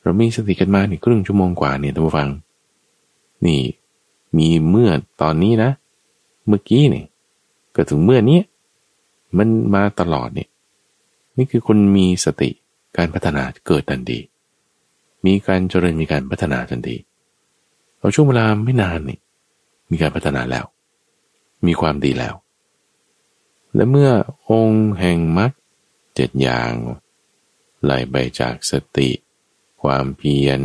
เรามีสติกันมานี่ครึ่งชั่วโมงกว่าเนี่ยท่านผู้ฟัง นี่ มีเมื่อตอนนี้นะ เมื่อกี้เนี่ยก็ถึงเมื่อนี้มันมาตลอดเนี่ยนี่คือคนมีสติการพัฒนาเกิดทันที มีการเจริญมีการพัฒนาทันทีเอาช่วงเวลาไม่นานนี่มีการพัฒนาแล้ว มีความดีแล้ว และเมื่อองค์แห่งมรรคเจ็ดอย่างไหลไปจากสติ ความเพียร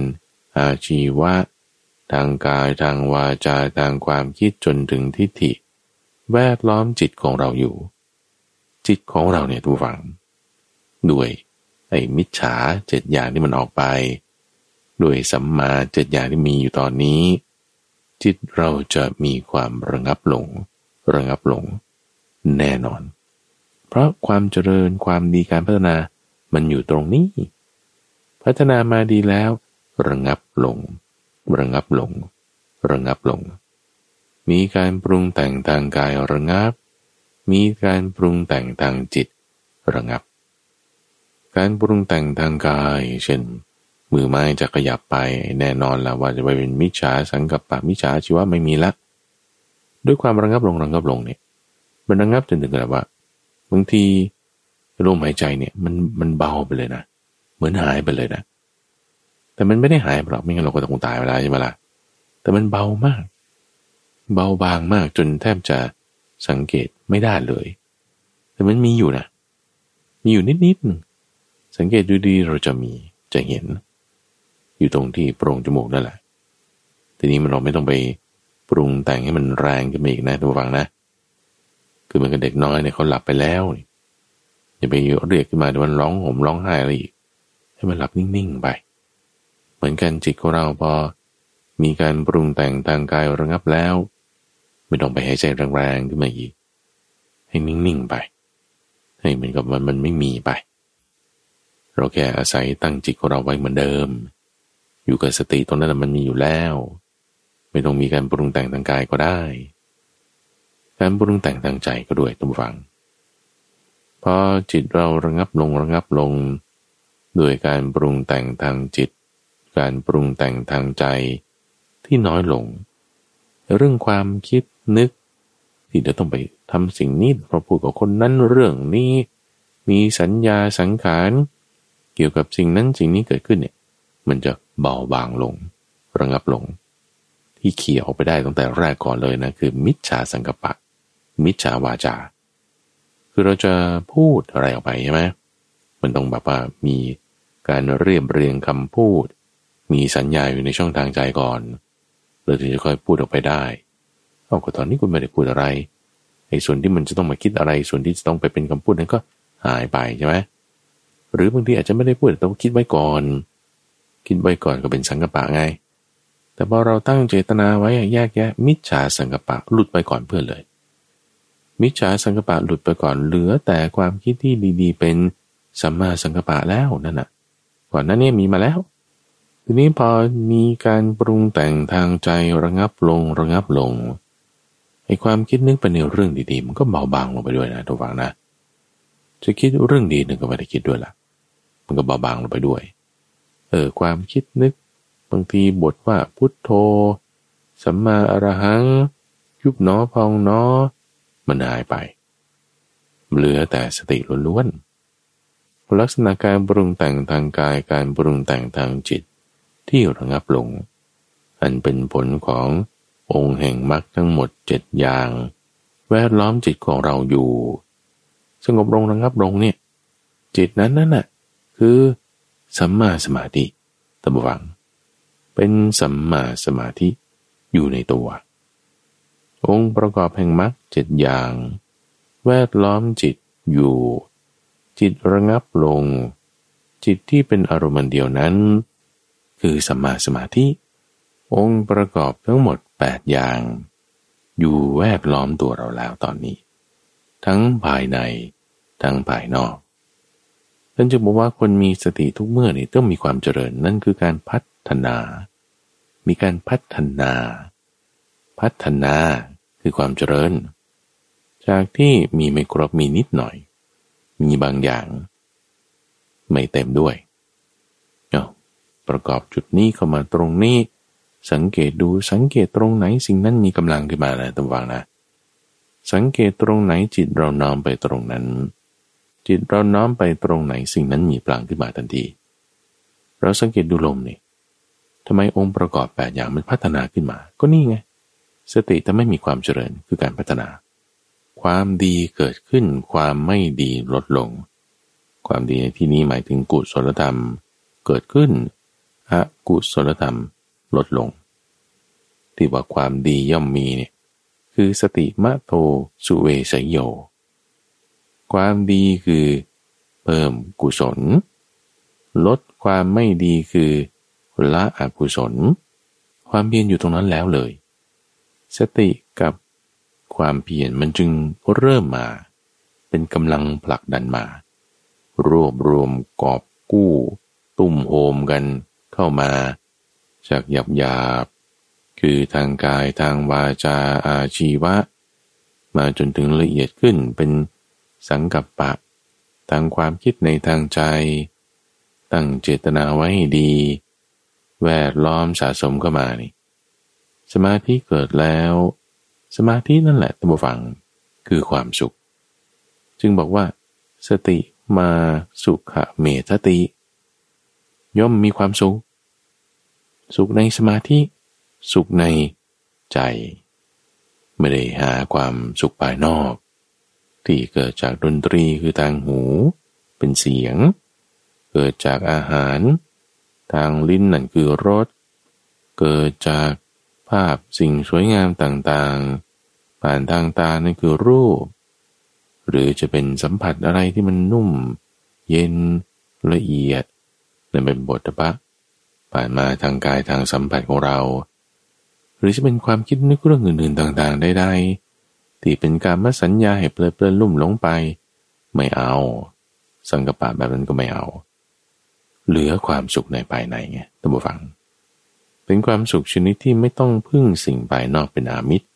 อาชีวะ ทางกายทางวาจาทางความคิดจนถึงทิฏฐิ แวดล้อมจิตของเราอยู่ จิตของเราเนี่ยทุกฝัง ด้วยไอ้มิจฉาเจ็ดอย่างที่มันออกไป ด้วยสัมมาเจ็ดอย่างที่มีอยู่ตอนนี้ จิตเราจะมีความระงับลง ระงับลง แน่นอน เพราะความเจริญความดีการพัฒนามันอยู่ตรงนี้ พัฒนามาดีแล้ว ระงับลง ระงับลง ระงับลง มีการปรุงแต่งทางกายระงับ มีการปรุงแต่งทางจิตระงับ การปรุงแต่งทางกาย เช่น มือไม้จะขยับไปแน่นอนแล้วว่าจะไปเป็นมิจฉาสังกัปปะมิจฉาชีวะไม่มีละด้วยความระงับลงระงับลงเนี่ยมันระงับจนถึงแบบว่าบางทีลมหายใจเนี่ยมันมันเบาไปเลยนะเหมือนหายไปเลยนะ แต่มันไม่ได้หายหรอกไม่งั้นเราก็ต้องตายเวลาใช่ไหมล่ะแต่มันเบามาก เบาบางมากจนแทบจะสังเกตไม่ได้เลย แต่มันมีอยู่นะ มีอยู่นิดนิดสังเกตดูดีเราจะมีจะเห็น อยู่ตรงที่โปร่งจมูกนั่นแหละ ทีนี้มันเราไม่ต้องไปปรุงแต่งให้มันแรงขึ้นมาอีกนะทุกฝังนะ คือมันกับเด็กน้อยเนี่ยเขาหลับไปแล้วอย่าไปเรียกขึ้นมาเดี๋ยวมันร้องห่มร้องไห้อะไรอีก ให้มันหลับนิ่งๆไป เหมือนกันจิตของเราพอ มีการปรุงแต่งทางกายระงับแล้ว ไม่ต้องไปหายใจแรงๆขึ้นมาอีก ให้นิ่งๆไป ให้เหมือนกับมันมันไม่มีไป เราแค่อาศัยตั้งจิตของเราไว้เหมือนเดิม อยู่กับสติตรงนั้นมันมีอยู่แล้ว ไม่ต้องมีการปรุงแต่งทางกายก็ได้ การปรุงแต่งทางใจก็ด้วยตุ้มฟังพอจิตเราระงับลงระงับลงด้วยการปรุงแต่งทางจิต การปรุงแต่งทางใจที่น้อยลง เรื่องความคิดนึก ที่จะต้องไปทำสิ่งนี้เพราะพูดกับคนนั้นเรื่องนี้ มีสัญญาสังขาร เกี่ยวกับสิ่งนั้นสิ่งนี้เกิดขึ้นเนี่ย มันจะเบาบางลง ระงับลง ที่เขี่ยออกไปได้ตั้งแต่แรกก่อนเลยนะคือ มิจฉาสังกปะ มิจฉาวาจา คือเราจะพูดอะไรออกไปใช่ไหมมันต้องแบบว่ามีการเรียบเรียงคำพูด มีสัญญาอยู่ในช่องทางใจก่อนเราถึงจะค่อยพูดออกไปได้เอาก็ตอนนี้คุณไม่ได้พูดอะไรไอ้ส่วนที่มันจะต้องมาคิดอะไร ส่วนที่จะต้องไปเป็นคำพูดนั้นก็หายไปใช่ไหมหรือบางทีอาจจะไม่ได้พูดแต่ต้องคิดไว้ก่อน คิดไว้ก่อนก็เป็นสังกปะไง แต่พอเราตั้งเจตนาไว้แยกแยะ มิจฉาสังกปะหลุดไปก่อนเพื่อนเลย มิจฉาสังกปะหลุดไปก่อนเหลือแต่ความคิดที่ดีๆ เป็นสัมมาสังกปะแล้วนั่นน่ะ ก่อนนั้นเนี่ยมีมาแล้ว ทีนี้พอมีการปรุงแต่งทางใจระงับลงระงับลงไอ้ความคิดนึกไปในเรื่องดีๆ มันก็เบาบางลงไปด้วยนะทุกฝังนะ จะคิดเรื่องดีนึงก็ไม่ได้คิดด้วยละมันก็เบาบางลงไปด้วย เออความคิดนึก บางทีบทว่าพุทโธ สัมมาอรหัง ยุบหนอพองหนอ มันหายไป เหลือแต่สติล้วนๆลักษณะการปรุงแต่งทางกายการปรุงแต่งทางจิตที่ระงับลง อันเป็นผลขององค์แห่งมรรคทั้งหมดเจ็ดอย่าง แวดล้อมจิตของเราอยู่ สงบลงระงับลงเนี่ย จิตนั้นนั่นน่ะ คือ สัมมาสมาธิตบวัง เป็นสัมมาสมาธิอยู่ในตัว องค์ประกอบแห่งมรรคเจ็ดอย่าง แวดล้อมจิตอยู่ จิตระงับลง จิตที่เป็นอารมณ์เดียวนั้น คือสัมมาสมาธิ องค์ประกอบทั้งหมดแปดอย่าง อยู่แวดล้อมตัวเราแล้วตอนนี้ ทั้งภายใน ทั้งภายนอก ท่านจะบอกว่าคนมีสติทุกเมื่อนี่ต้องมีความเจริญ นั่นคือการพัฒนา มีการพัฒนา พัฒนาคือความเจริญ จากที่มีไม่ครบมีนิดหน่อย มีบางอย่าง ไม่เต็มด้วยเอาประกอบจุดนี้เข้ามาตรงนี้ สังเกตดูสังเกตตรงไหนสิ่งนั้นมีกำลังขึ้นมาแล้วตั้งวางนะสังเกตตรงไหนจิตเรานอมไปตรงนั้น จิตเราน้อมไปตรงไหนสิ่งนั้นมีพลังขึ้นมาทันที เราสังเกตดูลมนี่ทำไมองค์ประกอบแปดอย่างมันพัฒนาขึ้นมา ก็นี่ไง สติถ้าไม่มีความเจริญคือการพัฒนา ความดีเกิดขึ้น ความไม่ดีลดลง ความดีในที่นี้หมายถึงกุศลธรรม เกิดขึ้นอกุศลธรรมลดลง ที่ว่าความดีย่อมมีเนี่ยคือสติมะโตสุเวสยโย ความดีคือ เพิ่มกุศล ลดความไม่ดีคือละอกุศล ความเพียรอยู่ตรงนั้นแล้วเลย สติกับความเพียรมันจึงเริ่มมา เป็นกำลังผลักดันมา รวบรวมกอบกู้ ตุ่มโฮมกันเข้ามา จากหยับหยาบคือทางกายทางวาจาอาชีวะ มาจนถึงละเอียดขึ้นเป็น สังกัปปะทางความคิดในทางใจ ตั้งเจตนาไว้ให้ดี แวดล้อมสะสมเข้ามานี่สมาธิเกิดแล้ว สมาธินั่นแหละตัมฟังคือความสุข จึงบอกว่า สติมาสุขเมตติ ย่อมมีความสุข สุขในสมาธิ สุขในใจ ไม่ได้หาความสุขภายนอก ที่เกิดจากดนตรีคือทางหู เป็นเสียง เกิดจากอาหาร ทางลิ้นนั่นคือรสเกิดจากภาพสิ่งสวยงามต่างๆ ผ่านทางตานั่นคือรูป หรือจะเป็นสัมผัสอะไรที่มันนุ่ม เย็นละเอียดนั่นเป็นบทพะผ่านมาทางกายทางสัมผัสของเรา หรือจะเป็นความคิดนึกเรื่องอื่นๆต่างๆใดๆ ที่เป็นการมาสัญญาให้เพลิดเพลินลุ่มหลงไป ไม่เอา สังกปะแบบนั้นก็ไม่เอา เหลือความสุขในภายในไงท่านผู้ฟัง เป็นความสุขชนิดที่ไม่ต้องพึ่งสิ่งภายนอกเป็นอามิตร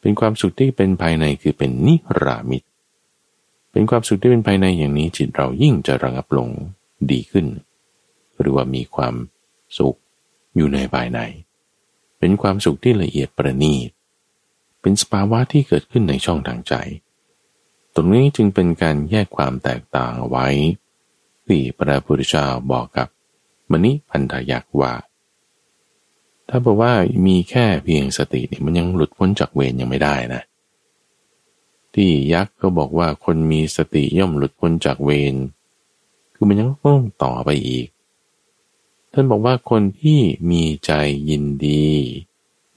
เป็นความสุขที่เป็นภายในคือเป็นนิรามิตร เป็นความสุขที่เป็นภายในอย่างนี้จิตเรายิ่งจะระงับลงดีขึ้น หรือว่ามีความสุขอยู่ในภายใน เป็นความสุขที่ละเอียดประณีต เป็นสภาวะที่เกิดขึ้นในช่องทางใจ ตรงนี้จึงเป็นการแยกความแตกต่างไว้ที่พระพุทธเจ้าบอกกับมณิพันธยักษ์ว่า ถ้าบอกว่ามีแค่เพียงสตินี่มันยังหลุดพ้นจากเวรยังไม่ได้นะ ที่ยักษ์ก็บอกว่าคนมีสติย่อมหลุดพ้นจากเวรคือมันยังต้องต่อไปอีก ท่านบอกว่าคนที่มีใจยินดี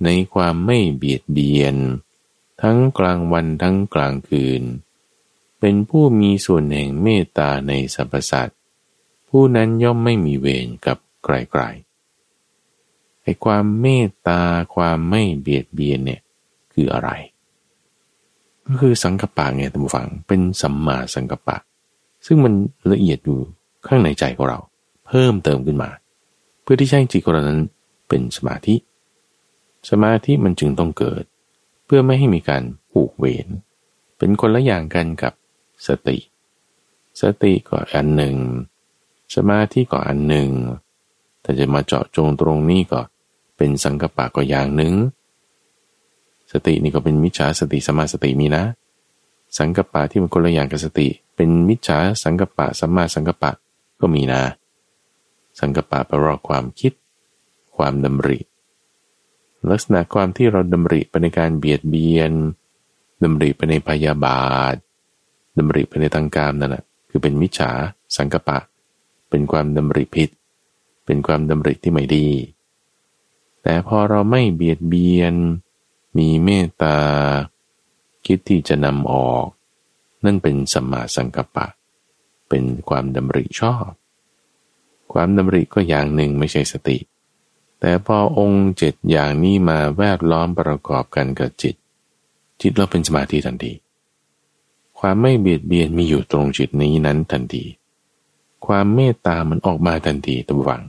ในความไม่เบียดเบียน ทั้งกลางวันทั้งกลางคืน เป็นผู้มีส่วนแห่งเมตตาในสรรพสัตว์ผู้นั้นย่อมไม่มีเวรกับใครๆไอ้ความเมตตาความไม่เบียดเบียนเนี่ยคืออะไร ก็คือสังกปะไงท่านผู้ฟังเป็นสัมมาสังกปะ ซึ่งมันละเอียดอยู่ข้างในใจของเรา เพิ่มเติมขึ้นมา เพื่อที่ใช้จิตของเรานั้นเป็นสมาธิ สมาธิมันจึงต้องเกิด เพื่อไม่ให้มีการผูกเวรเป็นคนละอย่างกันกับสติ สติก็อันหนึ่ง สมาธิก็อันหนึ่ง แต่จะมาเจาะจงตรงนี้ก็เป็นสังกปะก็อย่างหนึ่ง สตินี่ก็เป็นมิจฉาสติสมาสติมีนะ สังกปะที่มันคนละอย่างกับสติ เป็นมิจฉาสังกปะสัมมาสังกปะก็มีนะ สังกปะแปลว่าความคิด ความดำริ ลักษณะความที่เราดำริไปในการเบียดเบียนดำริไปในพยาบาทดำริไปในทางการนั่นแหละคือเป็นมิจฉาสังกปะ เป็นความดำริผิด เป็นความดำริที่ไม่ดี แต่พอเราไม่เบียดเบียน มีเมตตา คิดที่จะนำออก นั่นเป็นสัมมาสังกปปะเป็นความดำริชอบ ความดำริก็อย่างหนึ่งไม่ใช่สติ แต่พอองค์เจ็ดอย่างนี้มาแวดล้อมประกอบกันกับจิต จิตเราเป็นสมาธิทันที ความไม่เบียดเบียนมีอยู่ตรงจิตนี้นั้นทันที ความเมตตามันออกมาทันทีตัววัง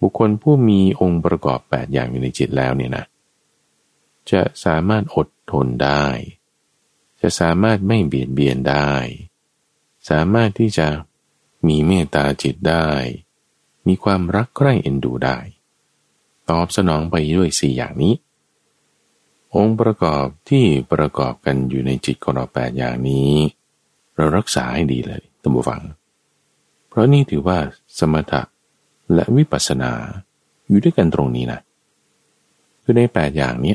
บุคคลผู้มีองค์ประกอบแปดอย่างอยู่ในจิตแล้วเนี่ยนะ จะสามารถอดทนได้ จะสามารถไม่เบียดเบียนได้ สามารถที่จะมีเมตตาจิตได้ มีความรักใคร่เอ็นดูได้ ตอบสนองไปด้วยสี่อย่างนี้ องค์ประกอบที่ประกอบกันอยู่ในจิตของเราแปดอย่างนี้ เรารักษาให้ดีเลยตัมบูฟัง เพราะนี่ถือว่าสมถะและวิปัสสนาอยู่ด้วยกันตรงนี้นะ คือในแปดอย่างนี้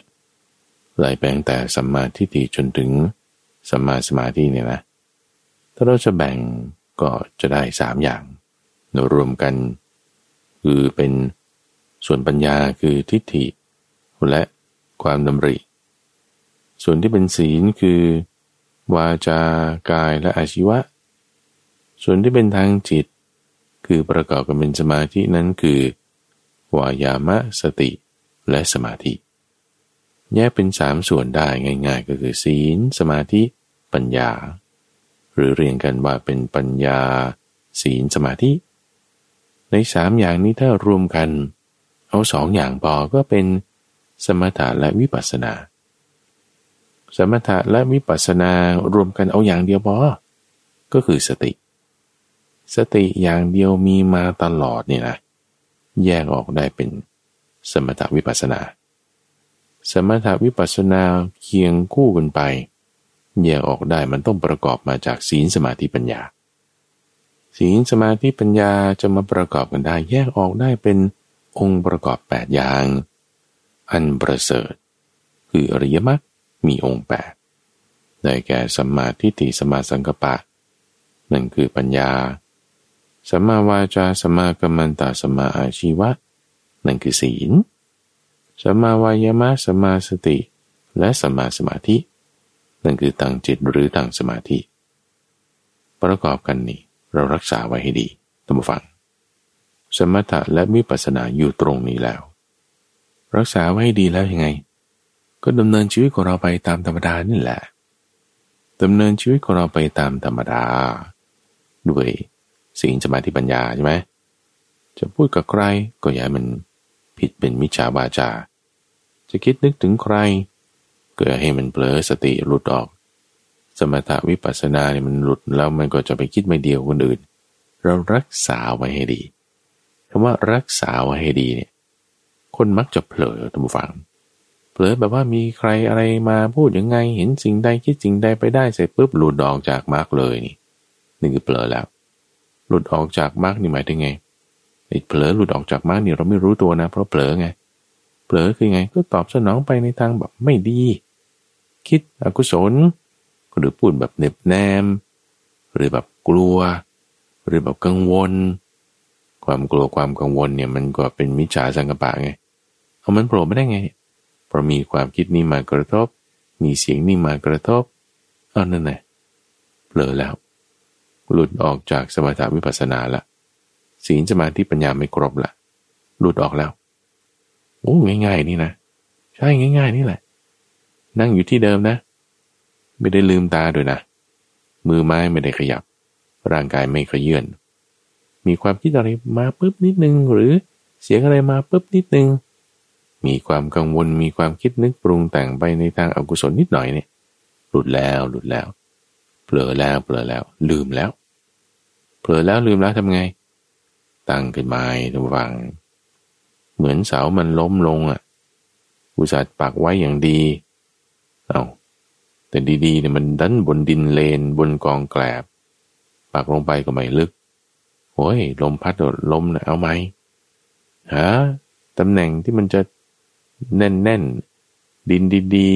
ไหลแปลงแต่สัมมาทิฏฐิจนถึงสัมมาสมาธิเนี่ยนะ ถ้าเราจะแบ่งก็จะได้สามอย่างรวมกัน คือเป็น ส่วนปัญญาคือทิฏฐิ และความดำริ ส่วนที่เป็นศีลคือ วาจา กายและอาชีวะ ส่วนที่เป็นทางจิต คือประกอบกันเป็นสมาธินั้นคือ วายามะสติและสมาธิ แยกเป็นสามส่วนได้ง่าย ๆ ก็คือศีล สมาธิ ปัญญา หรือเรียงกันว่าเป็นปัญญา ศีลสมาธิ ในสามอย่างนี้ถ้ารวมกันเเอาสองอย่างพอก็เป็นสมถะและวิปัสสนา สมถะและวิปัสสนารวมกันเอาอย่างเดียวพอก็คือสติ สติอย่างเดียวมีมาตลอดนี่นะแยกออกได้เป็นสมถะวิปัสนา สมถะวิปัสสนาเคียงคู่กันไป แยกออกได้มันต้องประกอบมาจากศีลสมาธิปัญญา ศีลสมาธิปัญญาจะมาประกอบกันได้ แยกออกได้เป็น องค์ประกอบแปดอย่าง อันประเสริฐ คืออริยมรรคมีองค์แปดได้แก่สัมมาทิฏฐิสัมมาสังกปะ นั่นคือปัญญาสัมมาวาจาสัมมากัมมันตาสัมมาอาชีวะ นั่นคือศีลสัมมาวายามะสัมมาสติ และสัมมาสมาธิ นั่นคือตั้งจิตหรือตั้งสมาธิ ประกอบกันนี่เรารักษาไว้ให้ดีตั้งฟัง สมถะและมิปัสสนาอยู่ตรงนี้แล้ว รักษาไว้ดีแล้วยังไง ก็ดำเนินชีวิตของเราไปตามธรรมดานี่แหละดำเนินชีวิตของเราไปตามธรรมดา ด้วยสิ่งสมาธิปัญญาใช่ไหมจะพูดกับใครก็อย่ามันผิดเป็นมิจฉาบาจา จะคิดนึกถึงใครก็ให้มันเผลอสติหลุดออก สมถวิปัสสนาเนี่ยมันหลุดแล้วมันก็จะไปคิดไม่เดียวคนอื่น เรารักษาไว้ให้ดี คำว่ารักษาไว้ให้ดีเนี่ย คนมักจะเผลอท่านผู้ฟัง เผลอแบบว่ามีใครอะไรมาพูดยังไง เห็นสิ่งใดคิดสิ่งใดไปได้เสร็จปุ๊บหลุดออกจากมรรคเลยนี่นี่คือเผลอแล้ว หลุดออกจากมรรคนี่หมายถึงไงไอ้เผลอหลุดออกจากมรรคนี่เราไม่รู้ตัวนะ เพราะเผลอไง เผลอคือไงก็ตอบสนองไปในทางแบบไม่ดี คิดอกุศลหรือพูดแบบเน็บแนม หรือแบบกลัว หรือแบบกังวล ความกลัวความกังวลเนี่ยมันก็เป็นมิจฉาสังกปะไงเอามันโผล่ไม่ได้ไงเพราะมีความคิดนี้มากระทบ มีเสียงนี้มากระทบเอานั่นแหละเผลอแล้ว หลุดออกจากสมถาวิปัสสนาละศีลสมาธิปัญญาไม่ครบละหลุดออกแล้วโอ้ง่าย ๆ นี่นะใช่ง่าย ๆ นี่แหละ นั่งอยู่ที่เดิมนะ ไม่ได้ลืมตาด้วยนะ มือไม้ไม่ได้ขยับ ร่างกายไม่ขยื่น มีความคิดอะไรมาปุ๊บนิดนึง หรือเสียงอะไรมาปุ๊บนิดนึง มีความกังวลมีความคิดนึกปรุงแต่งไปในทางอากุศลนิดหน่อยเนี่ยหลุดแล้วหลุดแล้วเผลอแล้วเผลอแล้ว ลืมแล้วเผลอแล้วลืมแล้วทำไง ตั้งขึ้นมาระวัง เหมือนเสามันล้มลงอะอุตส่าห์ปักไว้อย่างดี เอาแต่ดีๆเนี่ยมันดันบนดินเลนบนกองแกลบปักลงไปก็ไม่ลึก โอ้ยลมพัดลมนะเอาไหมหาตำแหน่งที่มันจะแน่นแน่นดินดี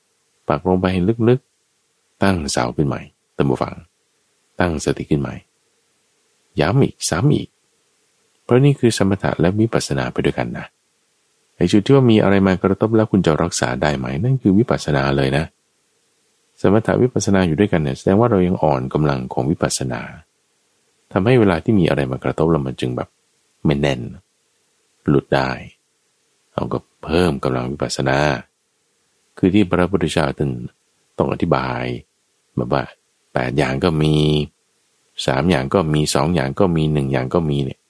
ๆปักลงไปให้ลึกๆ ตั้งเสาขึ้นใหม่ตั้งบูฟัง ตั้งสติขึ้นใหม่ ย้ำอีกซ้ำอีก เพราะนี่คือสมถะและวิปัสสนาไปด้วยกันนะไอ้จุดที่ว่ามีอะไรมากระทบแล้วคุณจะรักษาได้ไหม นั่นคือวิปัสสนาเลยนะ สมถะวิปัสสนาอยู่ด้วยกันเนี่ยแสดงว่าเรายังอ่อนกำลังของวิปัสสนา ทำให้เวลาที่มีอะไรมากระทบเรามันจึงแบบไม่แน่น หลุดได้เราก็เพิ่มกำลังวิปัสสนา คือที่พระพุทธเจ้าท่านต้องอธิบายแบบว่าแปดอย่างก็มีสามอย่างก็มีสองอย่างก็มีหนึ่งอย่างก็มีเนี่ย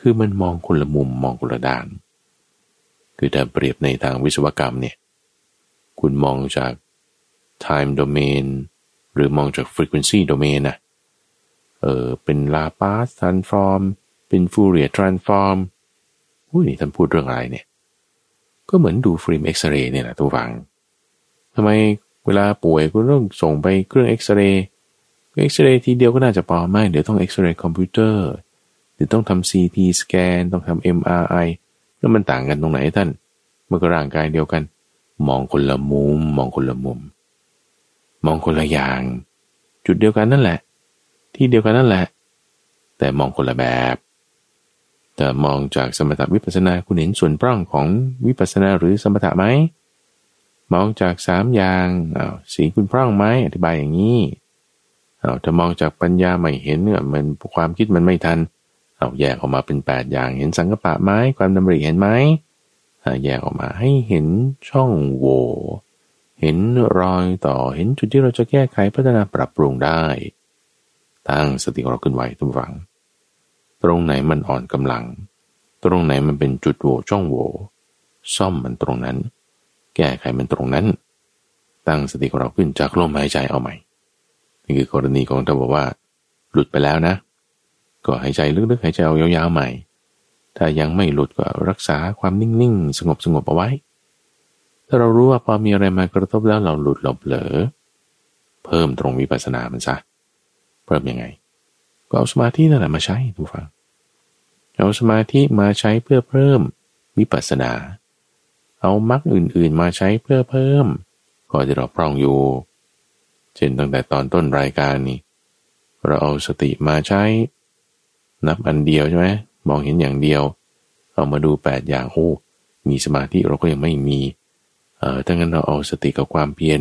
คือมันมองคนละมุมมองคนละด้าน คือถ้าเปรียบในทางวิศวกรรมเนี่ยคุณมองจาก time domain หรือมองจาก frequency domain นะ เออเป็น Laplace transform เป็น Fourier transform อุ้ยท่านพูดเรื่องอะไรเนี่ย ก็เหมือนดูฟิล์มเอ็กซเรย์เนี่ยแหละท่านผู้ฟังทำไมเวลาป่วยก็ต้องส่งไปเครื่องเอ็กซเรย์เอ็กซเรย์ทีเดียวก็น่าจะพอไม่เดี๋ยวต้องเอ็กซเรย์คอมพิวเตอร์เดี๋ยวต้องทำ CT scan ต้องทำ MRI แล้วมันต่างกันตรงไหนท่านมันก็ร่างกายเดียวกัน มองคนละมุม มองคนละมุม มองคนละอย่าง จุดเดียวกันนั่นแหละ ที่เดียวกันนั่นแหละ แต่มองคนละแบบ แต่มองจากสมถะวิปัสนาคุณเห็นส่วนปร่องของวิปัสนาหรือสมถะไหมมองจากสามอย่างอา้าวสีคุณพร่องไหมอธิบายอย่างนี้เอาถ้ามองจากปัญญาไม่เห็นเนี่ยมันความคิดมันไม่ทันเอาแยกออกมาเป็นแปดอย่าง เห็นสังกปะไหมความดำริเห็นไหมแยกออกมาให้เห็นช่องโหว่เห็นรอยต่อเห็นจุดที่เราจะแก้ไขพัฒนาปรับปรุงได้ ตั้งสติของเราขึ้นไว้ทุกฝัง ตรงไหนมันอ่อนกำลัง ตรงไหนมันเป็นจุดโหว่ช่องโหว่ซ่อมมันตรงนั้น แก้ไขมันตรงนั้น ตั้งสติของเราขึ้นจากลมหายใจเอาใหม่นี่คือกรณีของท่านบอกว่า หลุดไปแล้วนะ ก็หายใจลึกๆหายใจเอายาวๆใหม่ ถ้ายังไม่หลุดก็รักษาความนิ่งๆ สงบสงบเอาไว้ ถ้าเรารู้ว่าพอมีอะไรมากระทบแล้วเราหลุดเราเผลอ เพิ่มตรงวิปัสสนามันซะ เพิ่มยังไง ก็เอาสมาธินั่นแหละมาใช้ดูฟัง เอาสมาธิมาใช้เพื่อเพิ่มวิปัสสนา เอามรรคอื่นๆมาใช้เพื่อเพิ่มก็จะเราพร่องอยู่ เช่นตั้งแต่ตอนต้นรายการนี้เราเอาสติมาใช้ นับอันเดียวใช่ไหมมองเห็นอย่างเดียว เอามาดูแปดอย่างโอ้มีสมาธิเราก็ยังไม่มีเออถ้างั้นเราเอาสติกับความเพียร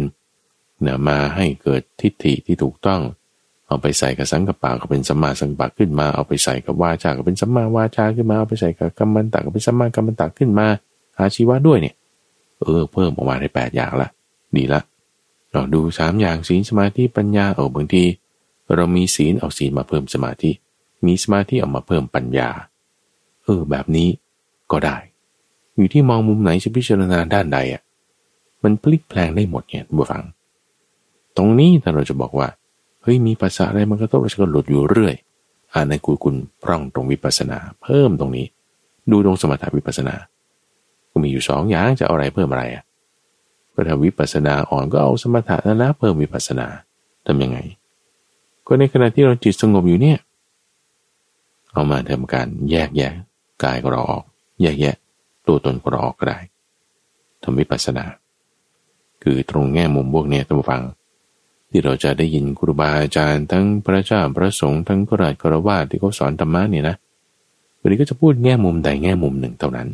เนี่ยมาให้เกิดทิฏฐิที่ถูกต้อง เอาไปใส่กับสังกปะก็เป็นสัมมาสังกปะขึ้นมา เอาไปใส่กับวาจาก็เป็นสัมมาวาจาขึ้นมา เอาไปใส่กับกรรมันตะก็เป็นสัมมากัมมันตะขึ้นมา อาชีวะด้วยเนี่ย เออ เพิ่มออกมาได้แปดอย่างละดีละเราดูสามอย่างศีลสมาธิปัญญาเออบางทีเรามีศีลเอาศีลมาเพิ่มสมาธิ มีสมาธิเอามาเพิ่มปัญญา เออ แบบนี้ก็ได้ อยู่ที่มองมุมไหนจะพิจารณาด้านใดอะมันพลิกแปลงได้หมดเนี่ยบุฟัง ตรงนี้ถ้าเราจะบอกว่า ฮ้ยมีภาษาอะไรมันก็ต้องเราจะหลุดอยู่เรื่อย อ่านในกุคุณพร่องตรงวิปัสนา เพิ่มตรงนี้ ดูตรงสมถะวิปัสนา ก็มีอยู่สองอย่างจะเอาอะไรเพิ่มอะไรอะก็ถ้าวิปัสนาอ่อนก็เอาสมถะนั่นละเพิ่มวิปัสนาทำยังไง ก็ในขณะที่เราจิตสงบอยู่เนี่ย เอามาทำการแยกแยะกายก็เราออก แยกแยะตัวตนก็เราออกก็ได้ทำวิปัสนา คือตรงแง่มุมพวกนี้ท่านฟัง ที่เราจะได้ยินครูบาอาจารย์ทั้งพระเจ้าพระสงฆ์ทั้งพระราชกรวาที่เขาสอนธรรมะเนี่ยนะวันนี้ก็จะพูดแง่มุมใดแง่มุมหนึ่งเท่านั้น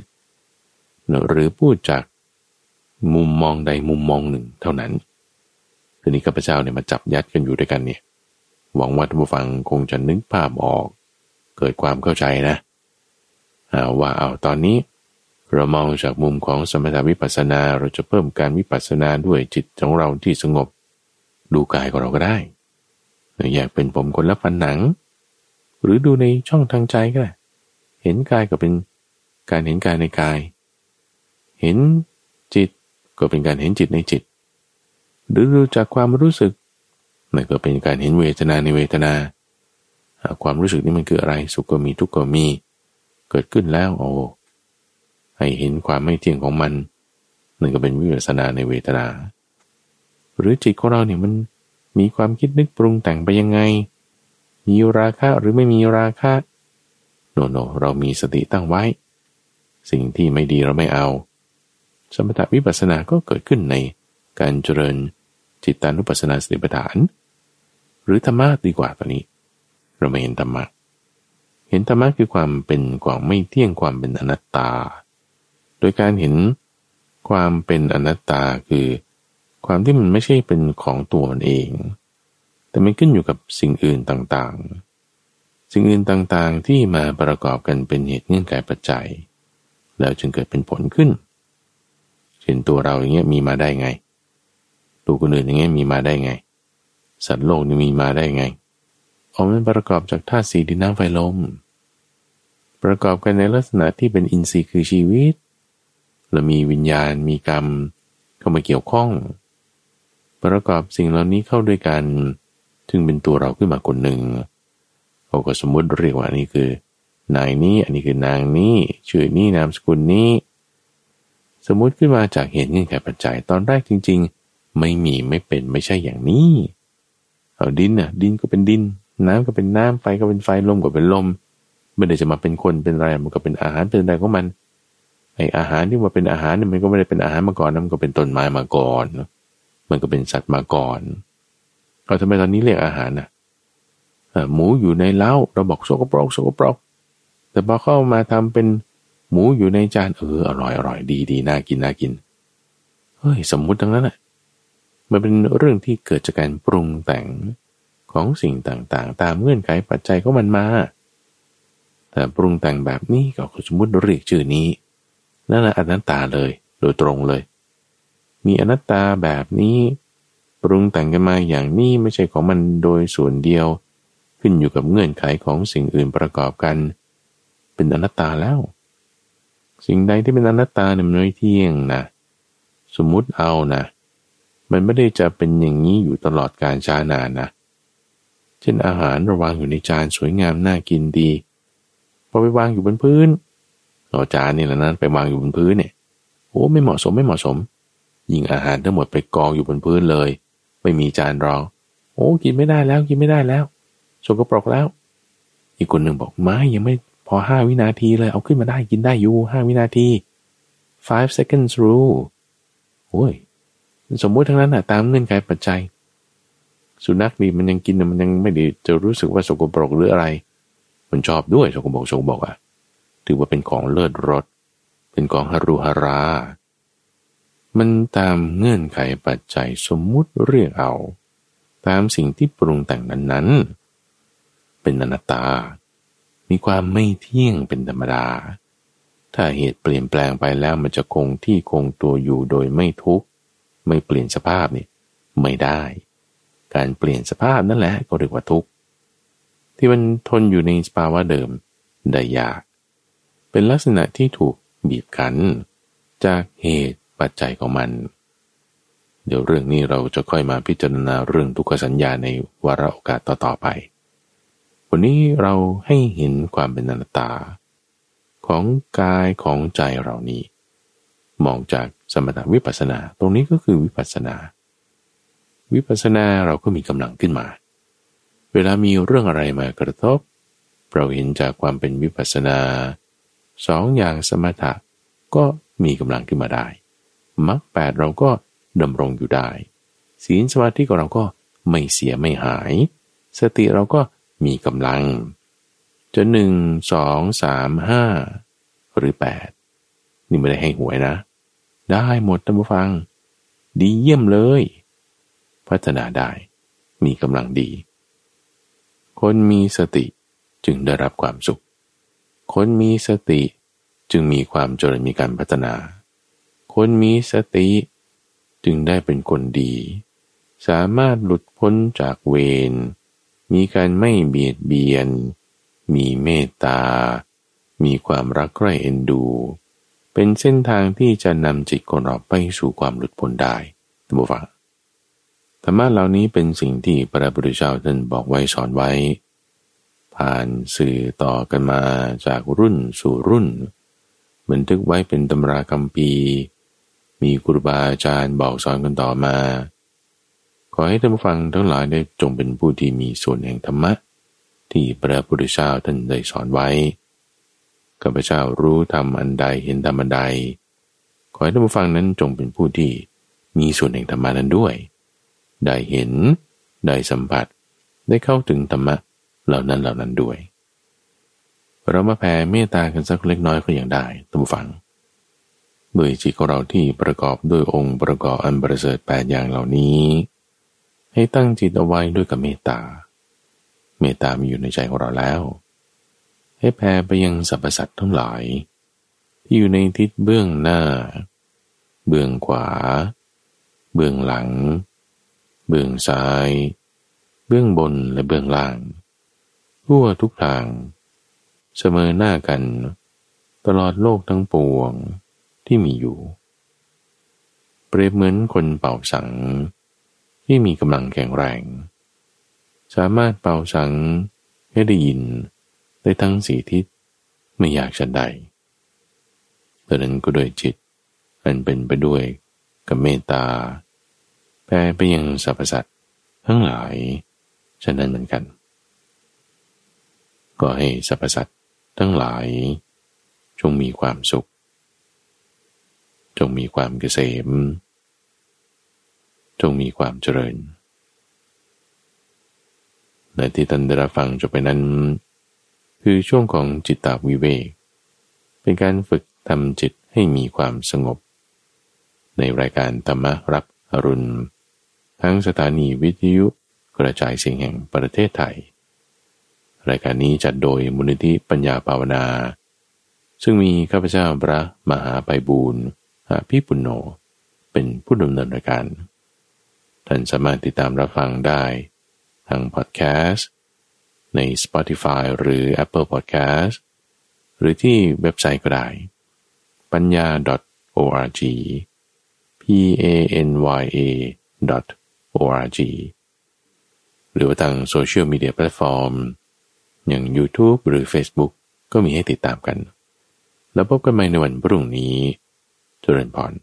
หรือพูดจากมุมมองใดมุมมองหนึ่งเท่านั้นทีนี้ข้าพเจ้าเนี่ยมาจับยัดกันอยู่ด้วยกันเนี่ย หวังว่าท่านผู้ฟังคงจะนึกภาพออก เกิดความเข้าใจนะว่าเอาตอนนี้ เรามองจากมุมของสมถาวิปัสสนาเราจะเพิ่มการวิปัสสนาด้วยจิตของเราที่สงบ ดูกายของเราก็ได้ อยากเป็นผมคนละฟันหนัง หรือดูในช่องทางใจก็ได้ เห็นกายก็เป็นการเห็นกายในกาย เห็นจิตก็เป็นการเห็นจิตในจิต หรือดูจากความรู้สึกนั่นก็เป็นการเห็นเวทนาในเวทนา ความรู้สึกนี่มันคืออะไร สุขก็มีทุกข์ก็มี เกิดขึ้นแล้วโอ้ให้เห็นความไม่เที่ยงของมันนั่นก็เป็นวิปัสสนาในเวทนา หรือจิตของเราเนี่ยมันมีความคิดนึกปรุงแต่งไปยังไง มีราคะหรือไม่มีราคะโนโนเรามีสติตั้งไว้ สิ่งที่ไม่ดีเราไม่เอา สมถะวิปัสสนาก็เกิดขึ้นในการเจริญจิตตานุปัสสนาสติปัฏฐาน หรือธรรมะดีกว่าตอนนี้ เราไม่เห็นธรรมะเห็นธรรมะคือความเป็นความไม่เที่ยงความเป็นอนัตตา โดยการเห็นความเป็นอนัตตาคือ ความที่มันไม่ใช่เป็นของตัวมันเอง แต่มันขึ้นอยู่กับสิ่งอื่นต่างๆ สิ่งอื่นต่างๆที่มาประกอบกันเป็นเหตุเงื่อนไขปัจจัย แล้วจึงเกิดเป็นผลขึ้น เช่นตัวเราอย่างเงี้ยมีมาได้ไง ตัวคนอื่นอย่างเงี้ยมีมาได้ไง สัตว์โลกนี่มีมาได้ไงออกมันประกอบจากธาตุสีดินน้ำไฟลม ประกอบกันในลักษณะที่เป็นอินทรีย์คือชีวิต และมีวิญญาณมีกรรมเข้ามาเกี่ยวข้อง ประกอบสิ่งเหล่านี้เข้าด้วยกันถึงเป็นตัวเราขึ้นมาคนหนึ่งเขาก็สมมติเรียกว่านี่คือนายนี้อันนี้คือนางนี้ชื่อนี้นามสกุลนี้ สมมุติขึ้นมาจากเหตุเงื่อนไขปัจจัยตอนแรกจริง ๆ ไม่มีไม่เป็นไม่ใช่อย่างนี้เอาดินน่ะดินก็เป็นดิน น้ำก็เป็นน้ำไฟก็เป็นไฟลมก็เป็นลมไม่ได้จะมาเป็นคนเป็นอะไรมันก็เป็นอาหารเป็นอะไรของมันไออาหารที่มาเป็นอาหารเนี่ยมันก็ไม่ได้เป็นอาหารมาก่อนนะมันก็เป็นต้นไม้มาก่อน มันก็เป็นสัตว์มาก่อนเราทำไมตอนนี้เรียกอาหารน่ะหมูอยู่ในเล้าเราบอกโสกปรกโสกปรกแต่พอเข้ามาทำเป็นหมูอยู่ในจานเอออร่อยอร่อยดีดีน่ากินน่ากินเฮ้ยสมมุติทั้งนั้นแหละมันเป็นเรื่องที่เกิดจากการปรุงแต่งของสิ่งต่างๆ ตามเงื่อนไขปัจจัยของมันมา แต่ปรุงแต่งแบบนี้ก็สมมติเรียกชื่อนี้นั่นแหละอนัตตาเลย โดยตรงเลย มีอนัตตาแบบนี้ ปรุงแต่งกันมาอย่างนี้ไม่ใช่ของมันโดยส่วนเดียว ขึ้นอยู่กับเงื่อนไขของสิ่งอื่นประกอบกัน เป็นอนัตตาแล้ว สิ่งใดที่เป็นอนัตตาเนี่ยมันไม่เที่ยงนะสมมุติเอานะมันไม่ได้จะเป็นอย่างนี้อยู่ตลอดการชานานนะเช่นอาหารระวางอยู่ในจานสวยงามน่ากินดีพอไปวางอยู่บนพื้นเอาจานนี่แหละนั้นไปวางอยู่บนพื้นเนี่ยโอ้ไม่เหมาะสมไม่เหมาะสม ยิงอาหารทั้งหมดไปกองอยู่บนพื้นเลย ไม่มีจานรอง โอ้กินไม่ได้แล้วกินไม่ได้แล้วสกปรกแล้ว อีกคนหนึ่งบอกไม่ยังไม่พอห้าวินาทีเลย เอาขึ้นมาได้กินได้อยู่ห้าวินาที five seconds rule โอ้ยสมมุติทั้งนั้นอะตามเงื่อนไขปัจจัย สุนัขนี่มันยังกินมันยังไม่ได้จะรู้สึกว่าสกปรกหรืออะไร มันชอบด้วยสกปรกสกปรกอะถือว่าเป็นของเลิศรสเป็นของฮารุฮารา มันตามเงื่อนไขปัจจัยสมมุติเรียกเอา ตามสิ่งที่ปรุงแต่งนั้นๆ เป็นอนัตตา มีความไม่เที่ยงเป็นธรรมดา ถ้าเหตุเปลี่ยนแปลงไปแล้วมันจะคงที่คงตัวอยู่โดยไม่ทุกข์ไม่เปลี่ยนสภาพนี่ไม่ได้ การเปลี่ยนสภาพนั่นแหละก็เรียกว่าทุกข์ที่มันทนอยู่ในสภาวะเดิมได้ยาก เป็นลักษณะที่ถูกบีบคั้น จากเหตุ ปัจจัยของมัน เดี๋ยวเรื่องนี้เราจะค่อยมาพิจารณาเรื่องทุกขสัญญาในวาระโอกาสต่อๆไป วันนี้เราให้เห็นความเป็นอนัตตา ของกายของใจเรานี้ มองจากสมถวิปัสนา ตรงนี้ก็คือวิปัสนา วิปัสนาเราก็มีกำลังขึ้นมา เวลามีเรื่องอะไรมากระทบ เราเห็นจากความเป็นวิปัสนาสองอย่างสมถะก็มีกำลังขึ้นมาได้ มรรคแปดเราก็ดำรงอยู่ได้ ศีลสมาธิของเราก็ไม่เสียไม่หาย สติเราก็มีกำลัง จะหนึ่งสองสามห้าหรือแปดนี่ไม่ได้ให้หวยนะ ได้หมดท่านผู้ฟัง ดีเยี่ยมเลย พัฒนาได้ มีกำลังดี คนมีสติจึงได้รับความสุข คนมีสติจึงมีความเจริญมีการพัฒนา คนมีสติ จึงได้เป็นคนดี สามารถหลุดพ้นจากเวร มีการไม่เบียดเบียน มีเมตตา มีความรักใคร่เอ็นดู เป็นเส้นทางที่จะนำจิตของเราไปสู่ความหลุดพ้นได้ท่านผู้ฟังธรรมะเหล่านี้เป็นสิ่งที่พระพุทธเจ้าท่านบอกไว้สอนไว้ ผ่านสื่อต่อกันมาจากรุ่นสู่รุ่น บันทึกไว้เป็นตำราคำปี มีครูบาอาจารย์บอกสอนกันต่อมา ขอให้ท่านผู้ฟังทั้งหลายได้จงเป็นผู้ที่มีส่วนแห่งธรรมะ ที่พระพุทธเจ้าท่านได้สอนไว้ข้าพเจ้ารู้ธรรมอันใดเห็นธรรมอันใด ขอให้ท่านผู้ฟังนั้นจงเป็นผู้ที่มีส่วนแห่งธรรมานั้นด้วย ได้เห็น ได้สัมผัส ได้เข้าถึงธรรมะเหล่านั้นเหล่านั้นด้วย เรามาแผ่เมตตากันสักเล็กน้อยก็ยังได้ตั้ฟัง ด้วยจิตของเราที่ประกอบด้วยองค์ประกอบอันประเสริฐแปดอย่างเหล่านี้ ให้ตั้งจิตเอาไว้ด้วยกับเมตตา เมตตามีอยู่ในใจของเราแล้ว ให้แผ่ไปยังสรรพสัตว์ทั้งหลาย ที่อยู่ในทิศเบื้องหน้า เบื้องขวา เบื้องหลัง เบื้องซ้าย เบื้องบนและเบื้องล่างทั่วทุกทาง เสมอหน้ากัน ตลอดโลกทั้งปวง ที่มีอยู่ เปรียบเหมือนคนเป่าสัง ที่มีกำลังแข็งแรง สามารถเป่าสังให้ได้ยินได้ทั้งสีทิศไม่อยากฉันใดดังนั้นก็โดยจิตอันเป็นไปด้วยกับเมตตาแผ่ไปยังสรรพสัตว์ทั้งหลายฉะนั้นเหมือนกัน ก็ให้สรรพสัตว์ทั้งหลายจงมีความสุข จงมีความเกษม จงมีความเจริญในที่ท่านได้รับฟังจบไปนั้น คือช่วงของจิตตาวิเวก เป็นการฝึกทำจิตให้มีความสงบ ในรายการธรรมรับอรุณ ทั้งสถานีวิทยุกระจายเสียงแห่งประเทศไทย รายการนี้จัดโดยมูลนิธิปัญญาภาวนา ซึ่งมีข้าพเจ้าพระมหาไปบูรณ์ พี่ปุณโญเป็นผู้ดำเนินรายการ ท่านสามารถติดตามรับฟังได้ทางพอดแคสต์ใน Spotify หรือ Apple Podcast หรือที่เว็บไซต์ก็ได้ ปัญญา .org p a n y a .org หรือว่าทางโซเชียลมีเดียแพลตฟอร์ม อย่าง YouTube หรือ Facebook ก็มีให้ติดตามกัน แล้วพบกันใหม่ในวันพรุ่งนี้ ทุเรนพร